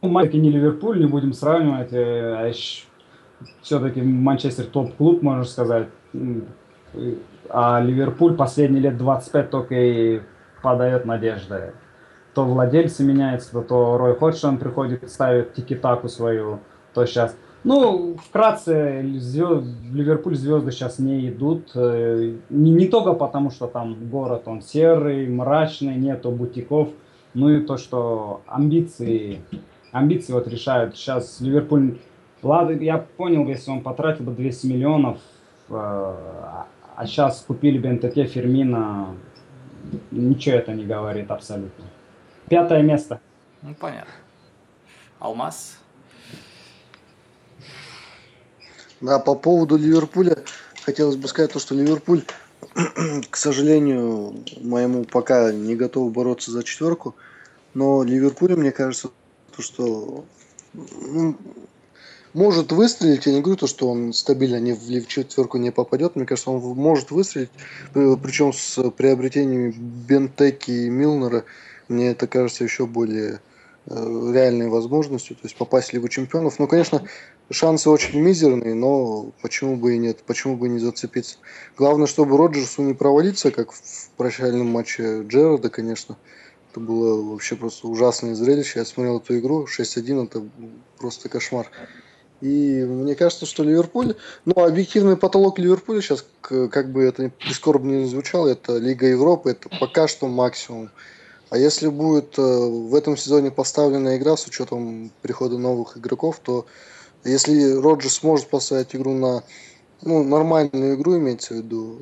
маленький не Ливерпуль, не будем сравнивать. Э, все-таки Манчестер топ-клуб, можно сказать. А Ливерпуль последние лет 25 только и подает надежды. То владельцы меняются, то, то Рой Ходжсон приходит, ставит тики-таку свою, то сейчас. Ну, вкратце, звезд, в Ливерпуль звезды сейчас не идут. Э, не, не только потому, что там город, он серый, мрачный, нету бутиков. Ну и то, что амбиции, амбиции вот решают. Сейчас Ливерпуль Ладно, я понял, если он потратил бы 200 миллионов, э, а сейчас купили Бентеке, Фермина, ничего это не говорит абсолютно. Пятое место. Ну, понятно. Алмаз? Да, по поводу Ливерпуля хотелось бы сказать то, что Ливерпуль, к сожалению, моему пока не готов бороться за четверку, но Ливерпуль, мне кажется, то, что ну, может выстрелить. Я не говорю то, что он стабильно не в четверку не попадет. Мне кажется, он может выстрелить. Причем с приобретениями Бентеки и Милнера мне это кажется еще более э, реальной возможностью, то есть попасть в Лигу Чемпионов. Ну, конечно, шансы очень мизерные, но почему бы и нет, почему бы не зацепиться. Главное, чтобы Роджерсу не провалиться, как в прощальном матче Джерарда, конечно. Это было вообще просто ужасное зрелище. Я смотрел эту игру, 6-1, это просто кошмар. И мне кажется, что Ливерпуль, ну, объективный потолок Ливерпуля сейчас, как бы это прискорбно не звучало, это Лига Европы, это пока что максимум. А если будет э, в этом сезоне поставлена игра с учетом прихода новых игроков, то если Роджерс сможет поставить игру на ну, нормальную игру, имеется в виду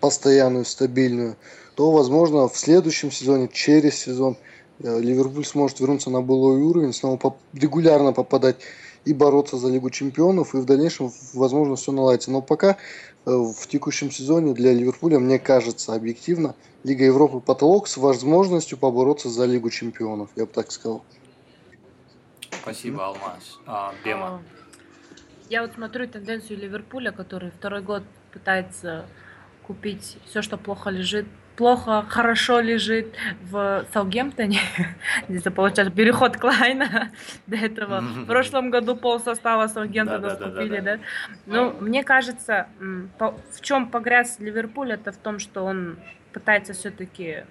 постоянную, стабильную, то, возможно, в следующем сезоне, через сезон, э, Ливерпуль сможет вернуться на былой уровень, снова регулярно попадать и бороться за Лигу Чемпионов, и в дальнейшем, возможно, все наладится. Но пока э, в текущем сезоне для Ливерпуля, мне кажется, объективно, Лига Европы потолок с возможностью побороться за Лигу Чемпионов, я бы так сказал. Спасибо, Алмаз. А, Бема. А, я вот смотрю тенденцию Ливерпуля, который второй год пытается купить все, что плохо лежит плохо, хорошо лежит в Саугемптоне. Здесь получается переход Клайна до этого. В прошлом году пол состава Саугемптона скупили, да? Ну, мне кажется, в чем погряз Ливерпуль, это в том, что он пытается все-таки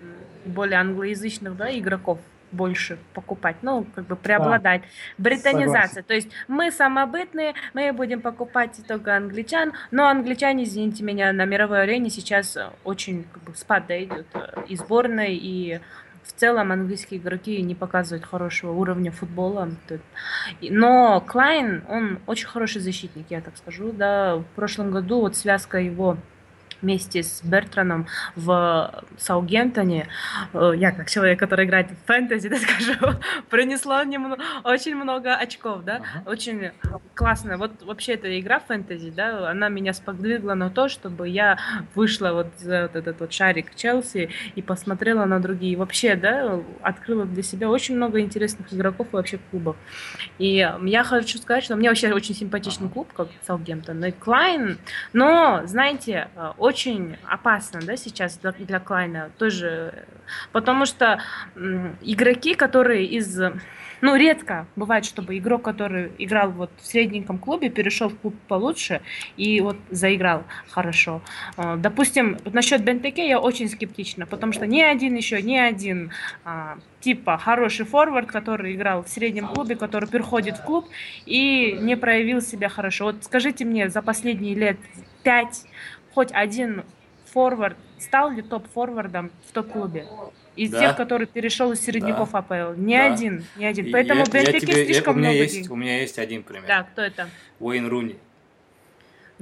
более англоязычных да, игроков больше покупать, ну, как бы преобладать. Да. Британизация. Согласен. То есть мы самобытные, мы будем покупать только англичан, но англичане, извините меня, на мировой арене сейчас очень как бы, спад да, идет э, и сборной, и в целом английские игроки не показывают хорошего уровня футбола. Но Клайн, он очень хороший защитник, я так скажу. Да, в прошлом году вот связка его вместе с Бертраном в Саугемптоне. Э, я, как человек, который играет в фэнтези, да скажу, принесла немного, очень много очков, да, uh-huh. очень классно. Вот вообще эта игра фэнтези, да, она меня сподвигла на то, чтобы я вышла вот за вот этот вот шарик Челси и посмотрела на другие. Вообще, да, открыла для себя очень много интересных игроков и вообще клубов. И я хочу сказать, что мне вообще очень симпатичный клуб, как Саутгемптон, и Клайн, но, знаете, очень очень опасно, да, сейчас для, для Клайна тоже, потому что игроки, которые из ну, редко бывает, чтобы игрок, который играл вот в средненьком клубе, перешел в клуб получше и вот заиграл хорошо. А, допустим, насчет Бентеке я очень скептична, потому что ни один еще, ни один а, типа хороший форвард, который играл в среднем клубе, который переходит в клуб и не проявил себя хорошо. Вот скажите мне, за последние лет пять хоть один форвард стал ли топ-форвардом в топ-клубе? Из да. тех, который перешел из середняков да. АПЛ. Ни да. один, ни один. Поэтому я, Бентеке слишком я, у меня много есть, денег. У меня есть один пример. Да, кто это? Уэйн Руни.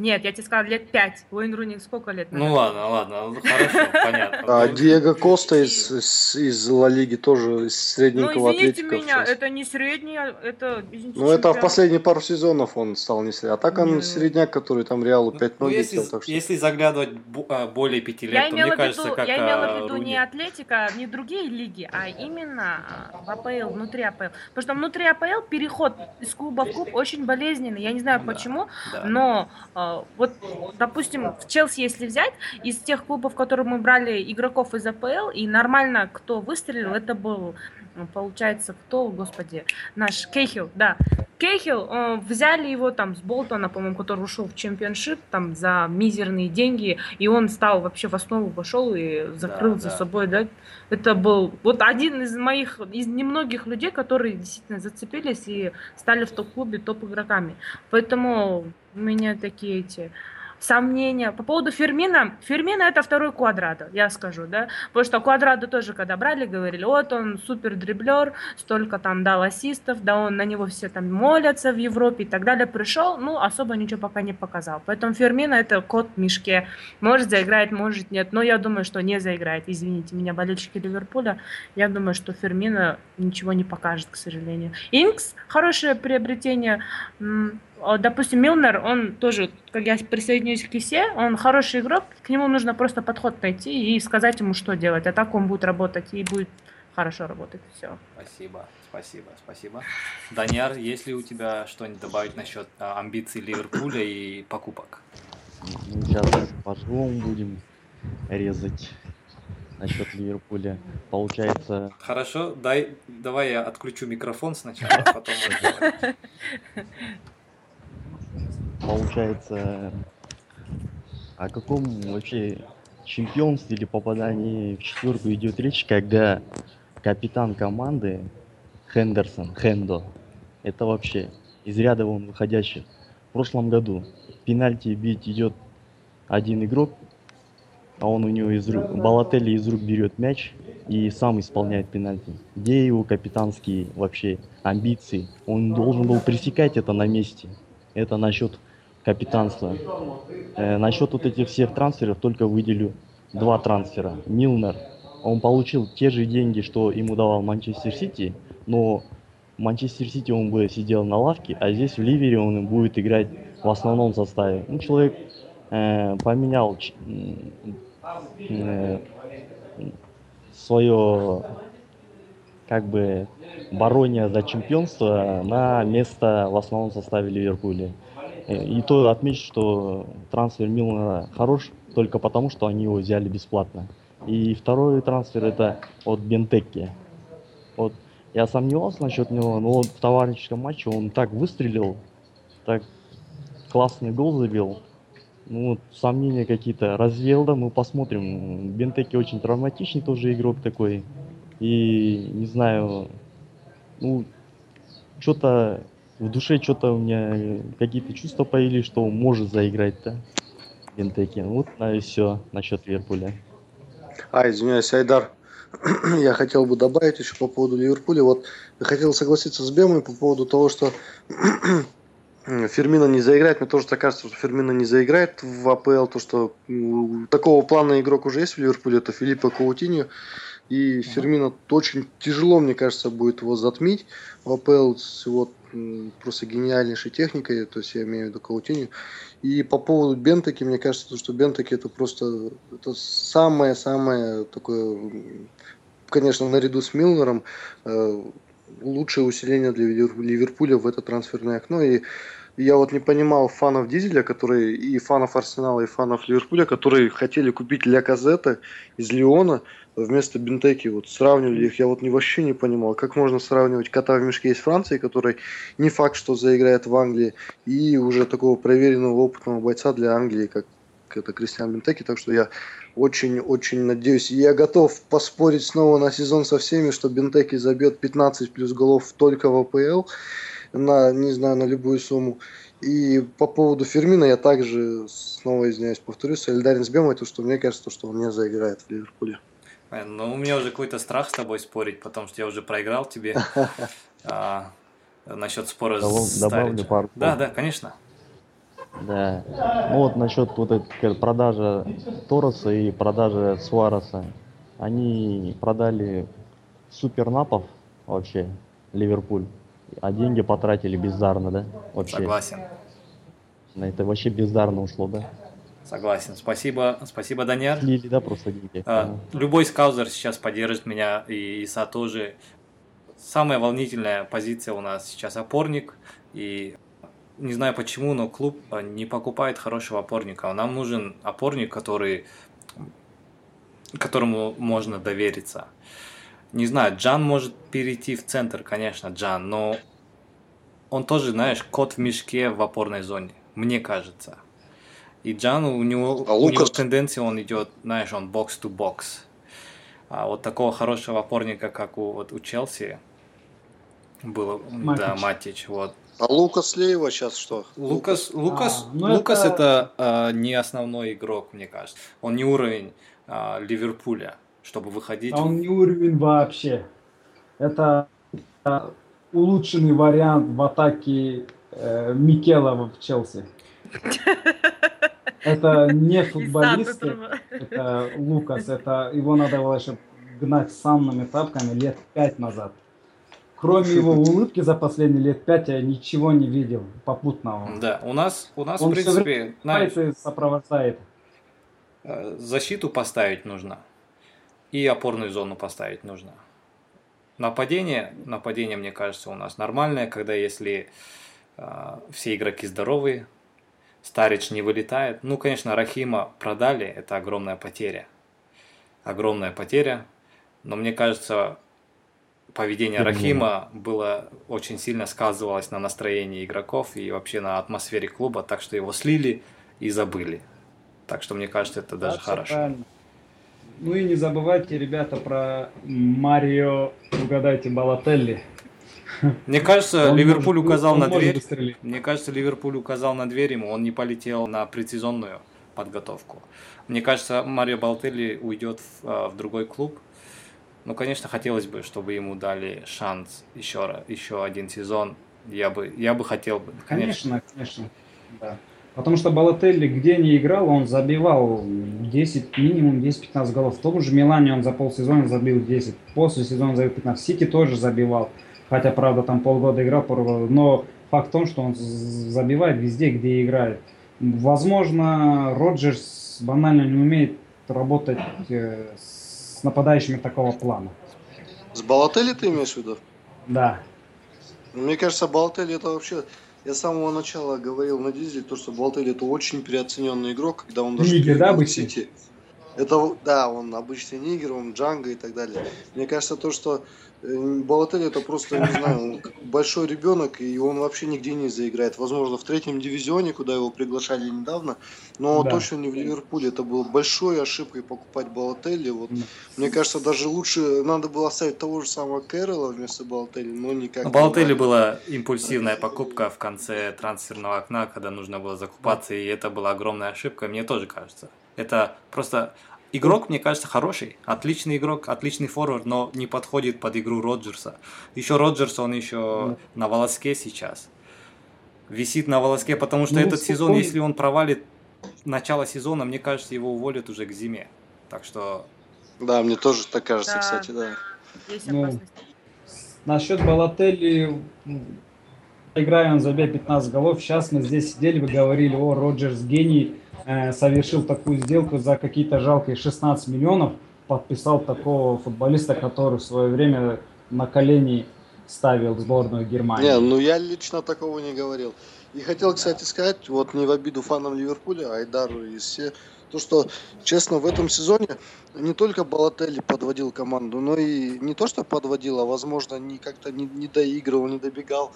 Нет, я тебе сказала, лет пять. Уэйн Руни сколько лет? Ну ладно, ладно, ну, хорошо, понятно. А Диего Коста из, из Ла Лиги тоже из средненького Ну, извините меня, это не средний, это, Ну, это в последние пару сезонов он стал не средний. А так он средняк, который там Реалу 5-0 ну, если, так что... если заглядывать а, более пяти лет, то мне кажется, как Я имела в виду не Атлетика, не другие лиги, а именно в АПЛ, внутри АПЛ. Потому что внутри АПЛ переход из клуба в клуб очень болезненный. Я не знаю почему, но а, вот, допустим, в Челси, если взять, из тех клубов, которые мы брали игроков из АПЛ, и нормально кто выстрелил, это был, ну, получается, кто, господи, наш Кейхил, да. Кейхил, э, взяли его там с Болтона, по-моему, который ушел в чемпионшип, там за мизерные деньги, и он стал вообще в основу вошел и закрыл да, за да. собой, да. Это был вот один из моих, из немногих людей, которые действительно зацепились и стали в топ-клубе топ-игроками. Поэтому у меня такие эти сомнения. По поводу Фермина, Фермина это второй квадрат, я скажу, да, потому что квадрата тоже, когда брали, говорили, вот он супер дриблер, столько там дал ассистов, да он на него все там молятся в Европе и так далее, пришел, ну, особо ничего пока не показал. Поэтому Фермина это кот в мешке, может заиграет, может нет, но я думаю, что не заиграет, извините меня, болельщики Ливерпуля, я думаю, что Фермина ничего не покажет, к сожалению. Инкс, хорошее приобретение, допустим, Милнер, он тоже, как я присоединюсь к Кисе, он хороший игрок, к нему нужно просто подход найти и сказать ему, что делать, а так он будет работать и будет хорошо работает. Все. Спасибо, спасибо, спасибо. Даняр, есть ли у тебя что-нибудь добавить насчет а, амбиций Ливерпуля и покупок? Сейчас по швам будем резать насчет Ливерпуля. Получается... Хорошо, дай, давай я отключу микрофон сначала, а потом Получается, о каком вообще чемпионстве или попадании в четверку идет речь, когда капитан команды Хендерсон, Хендо, это вообще из ряда вон выходящих. В прошлом году пенальти бить идет один игрок, а он у него из рук, Балотелли из рук берет мяч и сам исполняет пенальти. Где его капитанские вообще амбиции? Он должен был пресекать это на месте. Это насчет капитанства. Э, насчет вот этих всех трансферов только выделю два трансфера. Милнер, он получил те же деньги, что ему давал Манчестер Сити, но Манчестер Сити он бы сидел на лавке, а здесь в Ливере он будет играть в основном составе. Ну, человек э, поменял э, свое как бы барония за чемпионство на место в основном составе Ливерпуля. Э, и то отмечу, что трансфер Милана хорош только потому, что они его взяли бесплатно. И второй трансфер это от Бентекки. Вот я сомневался насчет него, но вот в товарищеском матче он так выстрелил, так классный гол забил. Ну вот сомнения какие-то развеял, да, мы посмотрим. Бентеки очень травматичный тоже игрок такой. И не знаю, ну, что-то в душе что-то у меня какие-то чувства появились, что он может заиграть-то. Бентеки. Вот, на и все насчет Ливерпуля. А, извиняюсь, Айдар. я хотел бы добавить еще по поводу Ливерпуля. Вот я хотел согласиться с Бемой по поводу того, что Фермина не заиграет. Мне тоже так кажется, что Фермина не заиграет в АПЛ. То, что такого плана игрок уже есть в Ливерпуле, это Филиппа Каутиньо. И Фермина очень тяжело, мне кажется, будет его затмить в АПЛ его просто гениальнейшей техникой, то есть я имею в виду Каутиню. И по поводу Бентаки, мне кажется, что Бентаки это просто это самое-самое такое, конечно, наряду с Милнером, э, лучшее усиление для Ливерпуля в это трансферное окно. И я вот не понимал фанов Дизеля, которые и фанов Арсенала, и фанов Ливерпуля, которые хотели купить Ля Казета из Лиона, вместо Бентеки вот сравнивали их, я вот не вообще не понимал, как можно сравнивать кота в мешке из Франции, который не факт, что заиграет в Англии, и уже такого проверенного опытного бойца для Англии, как это Кристиан Бентеки, так что я очень-очень надеюсь, я готов поспорить снова на сезон со всеми, что Бентеки забьет 15 плюс голов только в АПЛ, на, не знаю, на любую сумму. И по поводу Фермина я также, снова извиняюсь, повторюсь, солидарен с Бемой, то, что мне кажется, что он не заиграет в Ливерпуле. Ну, у меня уже какой-то страх с тобой спорить, потому что я уже проиграл тебе а, насчет спора с Добавлю пару. Да, да, конечно. Да. Ну вот насчет вот этой продажи Тороса и продажи Суареса. Они продали супернапов вообще Ливерпуль, а деньги потратили бездарно, да? Вообще. Согласен. На это вообще бездарно ушло, да? Согласен. Спасибо, спасибо, Даняр. Слили, да, просто деньги. А, любой скаузер сейчас поддержит меня, и Иса тоже. Самая волнительная позиция у нас сейчас опорник, и не знаю почему, но клуб а, не покупает хорошего опорника. Нам нужен опорник, который, которому можно довериться. Не знаю, Джан может перейти в центр, конечно, Джан, но он тоже, знаешь, кот в мешке в опорной зоне, мне кажется. И Джан, у него, а у него тенденция, он идет, знаешь, он бокс-то-бокс. А вот такого хорошего опорника, как у, вот, у Челси, было, Матич. да, Матич, вот. А Лукас Леева сейчас что? Лукас, Лукас, а, ну Лукас это, это а, не основной игрок, мне кажется. Он не уровень а, Ливерпуля, чтобы выходить. А он не уровень вообще. Это а, улучшенный вариант в атаке э, Микела в Челси. Это не футболист, это Лукас, это его надо было еще гнать санными тапками лет пять назад. Кроме его улыбки за последние лет пять я ничего не видел попутного. Да, у нас, у нас Он в принципе, знаешь, сопровождает. Э, защиту поставить нужно и опорную зону поставить нужно. нападение, нападение, мне кажется, у нас нормальное, когда если э, все игроки здоровые, Старич не вылетает. Ну, конечно, Рахима продали, это огромная потеря. Огромная потеря. Но мне кажется, поведение Рахима было очень сильно сказывалось на настроении игроков и вообще на атмосфере клуба, так что его слили и забыли. Так что мне кажется, это даже хорошо. Правильно. Ну и не забывайте, ребята, про Марио, угадайте, Балателли. Мне кажется, он Ливерпуль может, указал на дверь. Мне кажется, Ливерпуль указал на дверь ему, он не полетел на предсезонную подготовку. Мне кажется, Марио Балтелли уйдет в, а, в другой клуб. Ну, конечно, хотелось бы, чтобы ему дали шанс еще, еще один сезон. Я бы, я бы хотел бы. Конечно, конечно. конечно да. Потому что Балотелли где не играл, он забивал 10, минимум 10-15 голов. В том же Милане он за полсезона забил 10, после сезона забил 15. Сити тоже забивал, хотя, правда, там полгода играл, но факт в том, что он забивает везде, где играет. Возможно, Роджерс банально не умеет работать э, с нападающими такого плана. С Балотелли ты имеешь в виду? Да. Мне кажется, Балотелли это вообще я с самого начала говорил на Дизеле, то, что Болтель это очень переоцененный игрок, когда он даже Нигер, да, Сити. Это, да, он обычный нигер, он джанго и так далее. Мне кажется, то, что Э, Балотель это просто, не знаю, большой ребенок, и он вообще нигде не заиграет. Возможно, в третьем дивизионе, куда его приглашали недавно, но да. точно не в Ливерпуле. Это было большой ошибкой покупать Балотелли. Вот, да. Мне кажется, даже лучше надо было оставить того же самого Кэрролла вместо Балотелли, но никак. Но Балотелли была импульсивная покупка в конце трансферного окна, когда нужно было закупаться, да. и это была огромная ошибка, мне тоже кажется. Это просто Игрок, мне кажется, хороший, отличный игрок, отличный форвард, но не подходит под игру Роджерса. Еще Роджерс, он еще mm. на волоске сейчас. Висит на волоске, потому что ну, этот сезон, если он провалит начало сезона, мне кажется, его уволят уже к зиме. Так что... Да, мне тоже так кажется, да. кстати, да. Есть ну, насчет Балотелли, играя, он забил 15 голов. Сейчас мы здесь сидели, вы говорили, о, Роджерс гений Э, совершил такую сделку за какие-то жалкие 16 миллионов, подписал такого футболиста, который в свое время на колени ставил сборную Германии. Не, ну я лично такого не говорил. И хотел, кстати, сказать, вот не в обиду фанам Ливерпуля, Айдару и все, то, что, честно, в этом сезоне не только Балотелли подводил команду, но и не то, что подводил, а, возможно, не как-то не, не доигрывал, не добегал.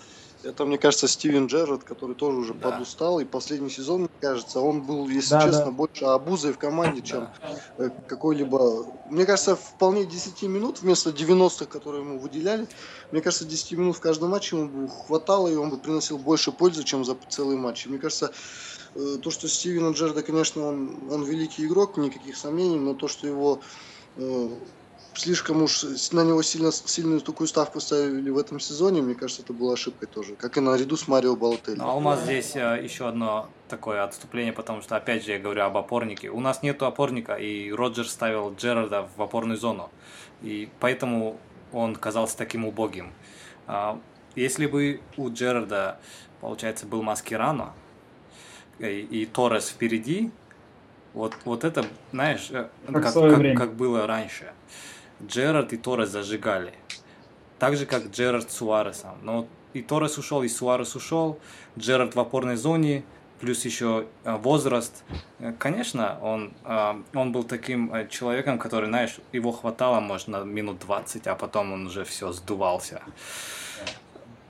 Это, мне кажется, Стивен Джерард, который тоже уже да. подустал. И последний сезон, мне кажется, он был, если да, честно, да. больше обузой в команде, чем да. Э, какой-либо... Мне кажется, вполне 10 минут вместо 90-х, которые ему выделяли. Мне кажется, 10 минут в каждом матче ему бы хватало, и он бы приносил больше пользы, чем за целый матч. И мне кажется, э, то, что Стивена Джерда, конечно, он, он великий игрок, никаких сомнений, но то, что его э, слишком уж на него сильно, сильную такую ставку ставили в этом сезоне, мне кажется, это была ошибкой тоже, как и наряду с Марио Балотелли. А у нас здесь э, еще одно такое отступление, потому что, опять же, я говорю об опорнике. У нас нету опорника, и Роджер ставил Джерарда в опорную зону, и поэтому он казался таким убогим. А, если бы у Джерарда, получается, был Маскирано, и, и Торрес впереди, вот, вот это, знаешь, э, как, как, как, как было раньше. Джерард и Торрес зажигали. Так же, как Джерард с Суаресом. Но и Торрес ушел, и Суарес ушел. Джерард в опорной зоне, плюс еще э, возраст. Э, конечно, он, э, он был таким человеком, который, знаешь, его хватало, может, на минут 20, а потом он уже все сдувался.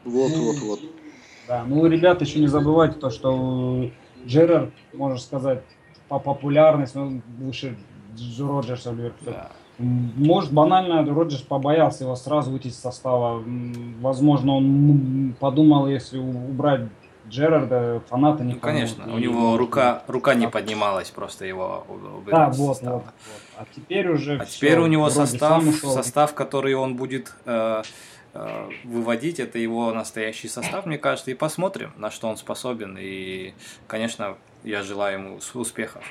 Вот, вот, вот. Да, ну, ребята, еще не забывайте то, что Джерард, можно сказать, по популярности, ну, выше Роджерса в Ливерпуле. Да. Может, банально Роджерс побоялся его сразу выйти из состава. Возможно, он подумал, если убрать Джерарда, фаната не ну, Конечно, у него рука, рука не поднималась, просто его Да, вот, вот, вот. А теперь уже А теперь у него состав, состав, который он будет э, э, выводить, это его настоящий состав, мне кажется, и посмотрим, на что он способен. И, конечно, я желаю ему успехов.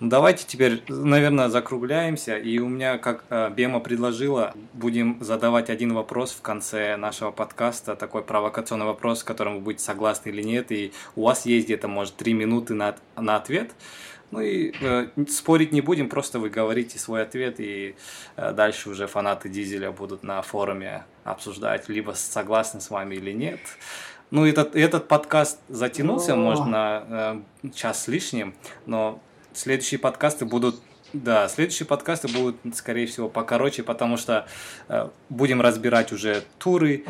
Давайте теперь, наверное, закругляемся. И у меня, как э, Бема предложила, будем задавать один вопрос в конце нашего подкаста, такой провокационный вопрос, с которым вы будете согласны или нет. И у вас есть где-то, может, три минуты на, на ответ. Ну и э, спорить не будем, просто вы говорите свой ответ, и э, дальше уже фанаты Дизеля будут на форуме обсуждать, либо согласны с вами или нет. Ну, этот, этот подкаст затянулся, может, на э, час с лишним, но следующие подкасты будут да, следующие подкасты будут, скорее всего, покороче, потому что э, будем разбирать уже туры,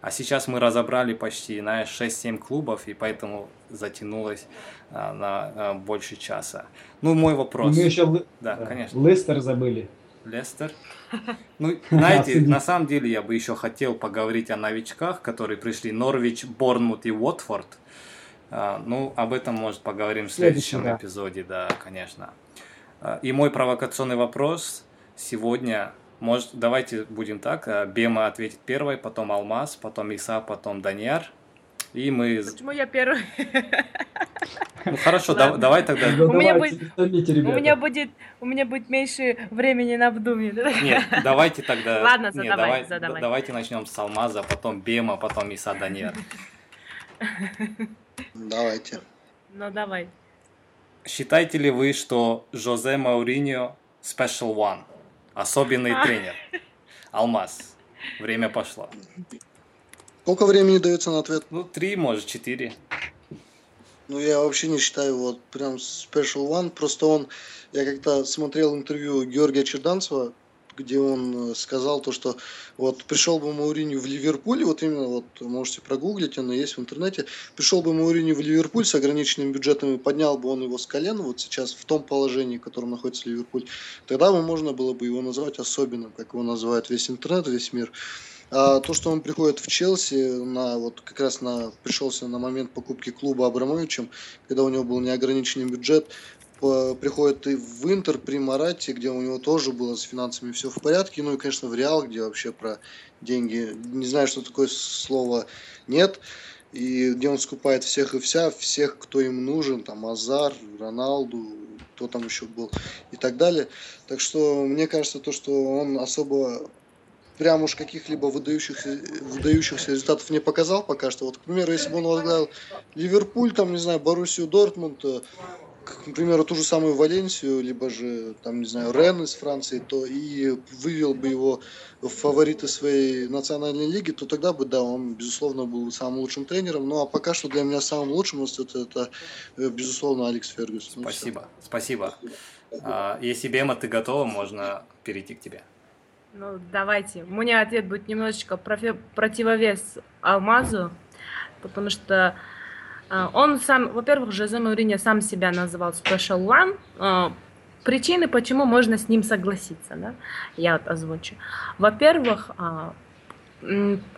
а сейчас мы разобрали почти, знаешь, 6-7 клубов, и поэтому затянулось а, на а, больше часа. Ну, мой вопрос. Мы еще да, да, конечно. Лестер забыли. Лестер. Ну, знаете, на самом деле я бы еще хотел поговорить о новичках, которые пришли. Норвич, Борнмут и Уотфорд. А, ну, об этом, может, поговорим в следующем да. эпизоде, да, конечно. А, и мой провокационный вопрос сегодня может, давайте будем так. Э, Бема ответит первой, потом Алмаз, потом Иса, потом Даньяр. И мы... Почему я первый? Ну хорошо, да, давай тогда. у, меня будет, у, меня будет, у меня будет меньше времени на вдумье. Нет, давайте тогда. Ладно, задавай, Нет, давай, задавай. Давайте начнем с Алмаза, потом Бема, потом Иса Даньяр. Давайте. Ну давай. Считаете ли вы, что Жозе Мауриньо Special One? Особенный а. тренер. Алмаз. Время пошло. Сколько времени дается на ответ? Ну, три, может, четыре. Ну, я вообще не считаю вот прям special one. Просто он... Я как-то смотрел интервью Георгия Черданцева, где он э, сказал то, что вот пришел бы Мауриню в Ливерпуль, вот именно вот можете прогуглить, оно есть в интернете, пришел бы Мауриню в Ливерпуль с ограниченными бюджетами, поднял бы он его с колен, вот сейчас в том положении, в котором находится Ливерпуль, тогда бы можно было бы его назвать особенным, как его называет весь интернет, весь мир. А то, что он приходит в Челси, на, вот как раз на, пришелся на момент покупки клуба Абрамовичем, когда у него был неограниченный бюджет, приходит и в Интер при Марате, где у него тоже было с финансами все в порядке, ну и, конечно, в Реал, где вообще про деньги, не знаю, что такое слово нет, и где он скупает всех и вся, всех, кто им нужен, там Азар, Роналду, кто там еще был и так далее. Так что мне кажется, то, что он особо прям уж каких-либо выдающихся, выдающихся результатов не показал пока что. Вот, к примеру, если бы он возглавил Ливерпуль, там, не знаю, Боруссию Дортмунд, к примеру, ту же самую Валенсию, либо же, там, не знаю, Рен из Франции, то и вывел бы его в фавориты своей национальной лиги, то тогда бы, да, он, безусловно, был самым лучшим тренером. Ну, а пока что для меня самым лучшим это, это э, безусловно, Алекс Фергюс. Ну, спасибо, все. спасибо. А, если Бема, ты готова, можно перейти к тебе. Ну, давайте. У меня ответ будет немножечко противовес Алмазу, потому что он сам, во-первых, Жозе Мауриньо сам себя называл Special One. А, причины, почему можно с ним согласиться, да? я вот озвучу. Во-первых, а,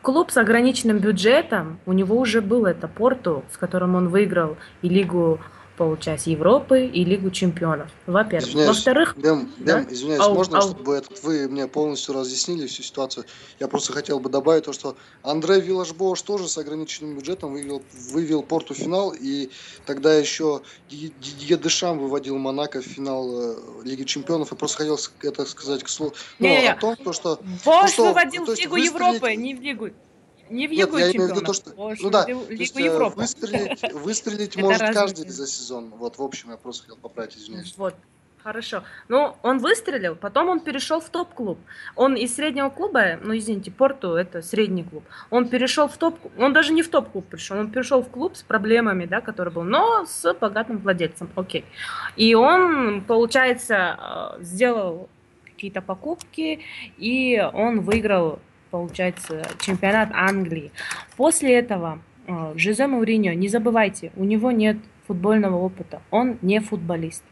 клуб с ограниченным бюджетом, у него уже был это Порту, с которым он выиграл и Лигу получать Европы и Лигу чемпионов. Во-первых. Во-вторых... Бем, да? извиняюсь, ау, можно, ау. чтобы этот, вы мне полностью разъяснили всю ситуацию? Я просто хотел бы добавить то, что Андрей Виллашбош тоже с ограниченным бюджетом вывел, вывел Порту в финал, и тогда еще Дидье Дешам выводил Монако в финал э, Лиги чемпионов. Я просто хотел это сказать к слову ну, о том, то, что... Бош ну, выводил в Лигу Европы, не в Лигу не в Лигу Нет, я имею в виду то, что... ну да, Лигу то есть, э, Европы. Выстрелить, выстрелить может каждый за сезон. Вот, в общем, я просто хотел поправить, извиняюсь. Вот. Хорошо. Ну, он выстрелил, потом он перешел в топ-клуб. Он из среднего клуба, ну, извините, Порту это средний клуб. Он перешел в топ он даже не в топ-клуб пришел, он перешел в клуб с проблемами, да, который был, но с богатым владельцем, окей. И он, получается, э, сделал какие-то покупки, и он выиграл получается, чемпионат Англии. После этого э, Жозе Мауриньо, не забывайте, у него нет футбольного опыта, он не футболист.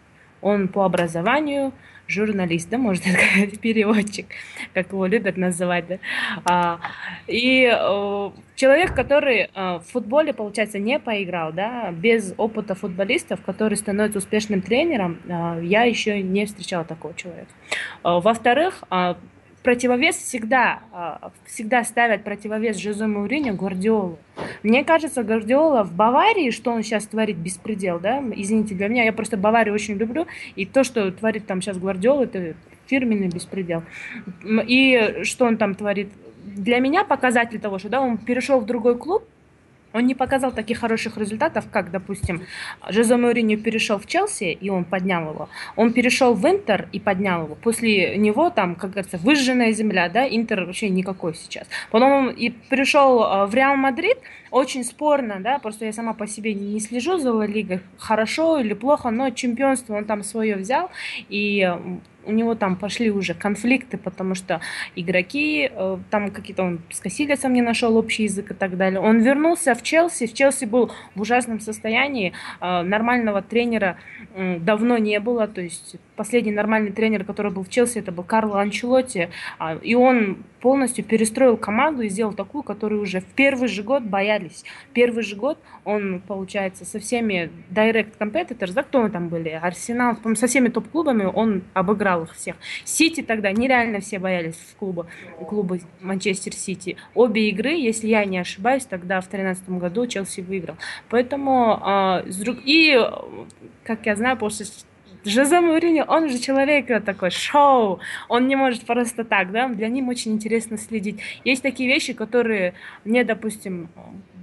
Он по образованию журналист, да, можно сказать, переводчик, как его любят называть, да. А, и э, человек, который э, в футболе, получается, не поиграл, да, без опыта футболистов, который становится успешным тренером, э, я еще не встречала такого человека. Э, во-вторых, э, противовес всегда, а, всегда ставят противовес Жозе Мауриньо Гвардиолу. Мне кажется, Гвардиола в Баварии, что он сейчас творит, беспредел, да, извините, для меня, я просто Баварию очень люблю, и то, что творит там сейчас Гвардиола, это фирменный беспредел. И что он там творит? Для меня показатель того, что да, он перешел в другой клуб, Он не показал таких хороших результатов, как, допустим, Жозе Мауриньо перешел в Челси, и он поднял его. Он перешел в Интер и поднял его. После него там, как говорится, выжженная земля, да, Интер вообще никакой сейчас. Потом он и пришел э, в Реал Мадрид, очень спорно, да, просто я сама по себе не слежу за Ла Лигой, хорошо или плохо, но чемпионство он там свое взял, и у него там пошли уже конфликты, потому что игроки, э, там какие-то он с Касильясом не нашел общий язык и так далее. Он вернулся в Челси, в Челси был в ужасном состоянии, э, нормального тренера давно не было, то есть последний нормальный тренер, который был в Челси, это был Карло Анчелотти, а, и он полностью перестроил команду и сделал такую, которую уже в первый же год боялись. Первый же год он, получается, со всеми direct competitors, да, кто там были, Арсенал, со всеми топ-клубами он обыграл их всех. Сити тогда нереально все боялись клуба, клуба Манчестер Сити. Обе игры, если я не ошибаюсь, тогда в 2013 году Челси выиграл. Поэтому э, и, как я знаю, после Жозе Мауриньо, он же человек такой, шоу, он не может просто так, да, для них очень интересно следить. Есть такие вещи, которые мне, допустим,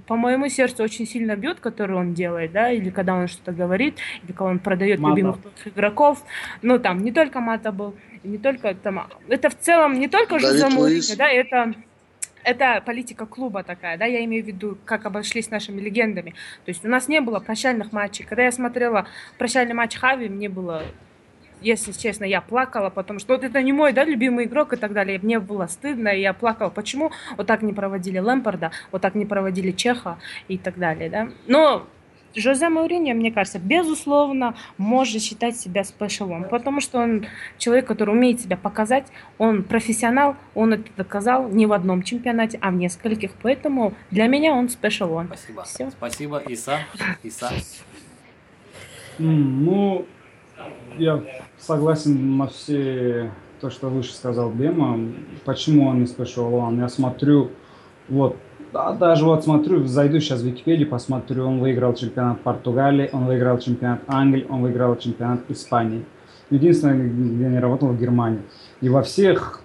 по моему сердцу очень сильно бьют, которые он делает, да, или когда он что-то говорит, или когда он продает Мата. любимых игроков. Ну, там, не только Мата был, не только там, это в целом не только Жозе Мауриньо, да, это это политика клуба такая, да, я имею в виду, как обошлись нашими легендами. То есть у нас не было прощальных матчей. Когда я смотрела прощальный матч Хави, мне было если честно, я плакала, потому что вот это не мой, да, любимый игрок и так далее. Мне было стыдно, и я плакала. Почему вот так не проводили Лэмпорда, вот так не проводили Чеха и так далее, да. Но Жозе Мауриньо, мне кажется, безусловно, может считать себя спешалом, потому что он человек, который умеет себя показать, он профессионал, он это доказал не в одном чемпионате, а в нескольких, поэтому для меня он спешалон. Спасибо. Все. Спасибо, Иса. Иса. Ну, я согласен на все то, что выше сказал Бема. Почему он не спешал? Я смотрю, вот да, даже вот смотрю, зайду сейчас в Википедию, посмотрю, он выиграл чемпионат Португалии, он выиграл чемпионат Англии, он выиграл чемпионат Испании. Единственное, где не работал, в Германии. И во всех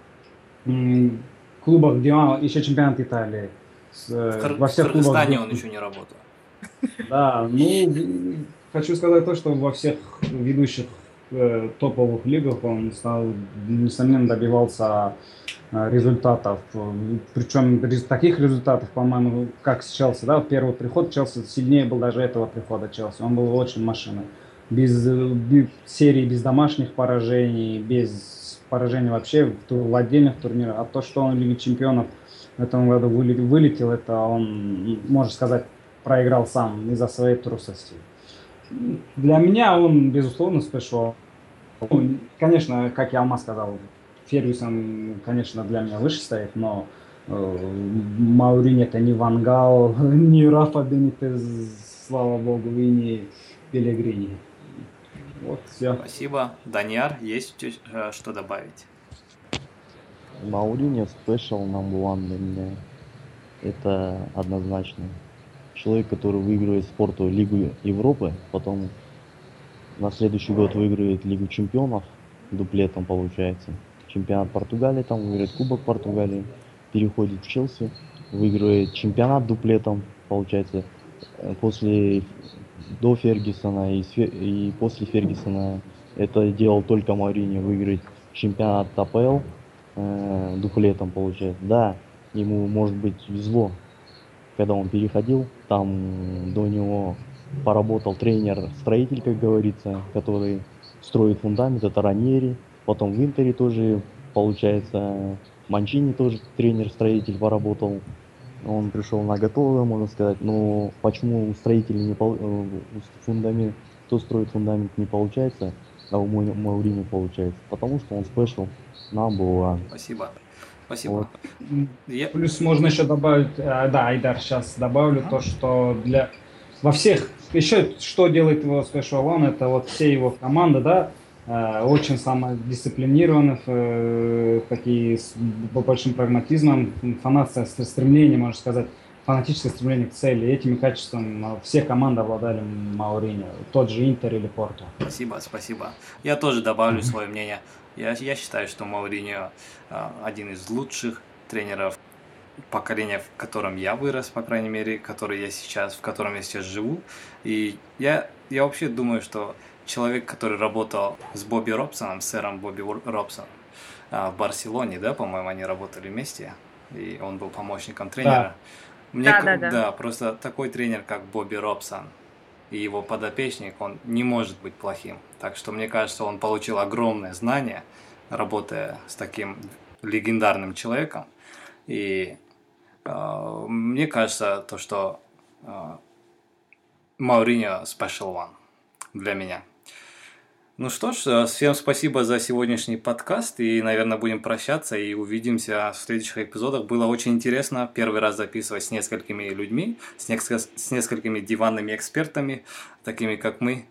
клубах, где он, еще чемпионат Италии. С, в во всех в клубах, где... он еще не работал. Да, ну, хочу сказать то, что во всех ведущих э, топовых лигах он стал, несомненно, добивался Э, результатов. Причем таких результатов, по-моему, как с Челси, да, первый приход Челси сильнее был даже этого прихода Челси. Он был очень машиной. Без, без серии, без домашних поражений, без поражений вообще в, в отдельных турнирах. А то, что он в Лиге Чемпионов в этом году вылетел, вылетел, это он, можно сказать, проиграл сам из-за своей трусости. Для меня он, безусловно, спешил. Ну, конечно, как я Алма сказал, Фергюсон, конечно, для меня выше стоит, но э, Маурин это не Вангал, не Рафа Бенитез, слава богу, и не Пелегрини. Вот все. Спасибо. Даниар, есть э, что добавить? Мауриньо спешл number one для меня. Это однозначно. Человек, который выигрывает спорту Лигу Европы, потом на следующий год выигрывает Лигу Чемпионов, дуплетом получается чемпионат Португалии, там выиграет Кубок Португалии, переходит в Челси, выигрывает чемпионат дуплетом, получается, э, после до Фергюсона и, и после Фергюсона это делал только Маурини, выиграть чемпионат АПЛ э, дуплетом, получается. Да, ему, может быть, везло, когда он переходил, там до него поработал тренер-строитель, как говорится, который строит фундамент, это Раньери, Потом в Интере тоже, получается, Манчини тоже тренер-строитель поработал. Он пришел на готовое, можно сказать. Но почему у строителей не пол... Э, фундамент, кто строит фундамент не получается, а у Маурини получается? Потому что он спешл number one. Спасибо. Спасибо. Вот. Я... Плюс можно еще добавить, э, да, Айдар, сейчас добавлю а? то, что для во всех еще что делает его Special One, это вот все его команды, да, очень самодисциплинированных, э, такие с большим прагматизмом, фанатское стремление, можно сказать, фанатическое стремление к цели. Этими качествами все команды обладали Мауриньо, тот же Интер или Порту. Спасибо, спасибо. Я тоже добавлю свое мнение. Я, я считаю, что Мауриньо э, один из лучших тренеров поколения, в котором я вырос, по крайней мере, который я сейчас, в котором я сейчас живу. И я, я вообще думаю, что человек, который работал с Бобби Робсоном, с сэром Бобби Робсоном а, в Барселоне, да, по-моему, они работали вместе, и он был помощником тренера. Да. Мне, да, да, да. да, просто такой тренер, как Бобби Робсон, и его подопечник, он не может быть плохим. Так что мне кажется, он получил огромное знание, работая с таким легендарным человеком. И э, мне кажется, то, что э, Мауриньо special one для меня. Ну что ж, э, всем спасибо за сегодняшний подкаст, и, наверное, будем прощаться и увидимся в следующих эпизодах. Было очень интересно первый раз записывать с несколькими людьми, с, несколько, с несколькими диванными экспертами, такими как мы.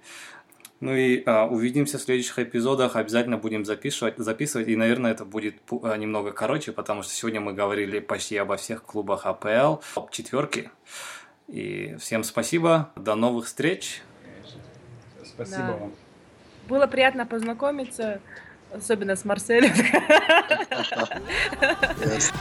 Ну и а, увидимся в следующих эпизодах. Обязательно будем записывать, записывать. И, наверное, это будет а, немного короче, потому что сегодня мы говорили почти обо всех клубах АПЛ, топ-четверки. И всем спасибо. До новых встреч. Спасибо да. вам. Было приятно познакомиться, особенно с Марселем. Yes.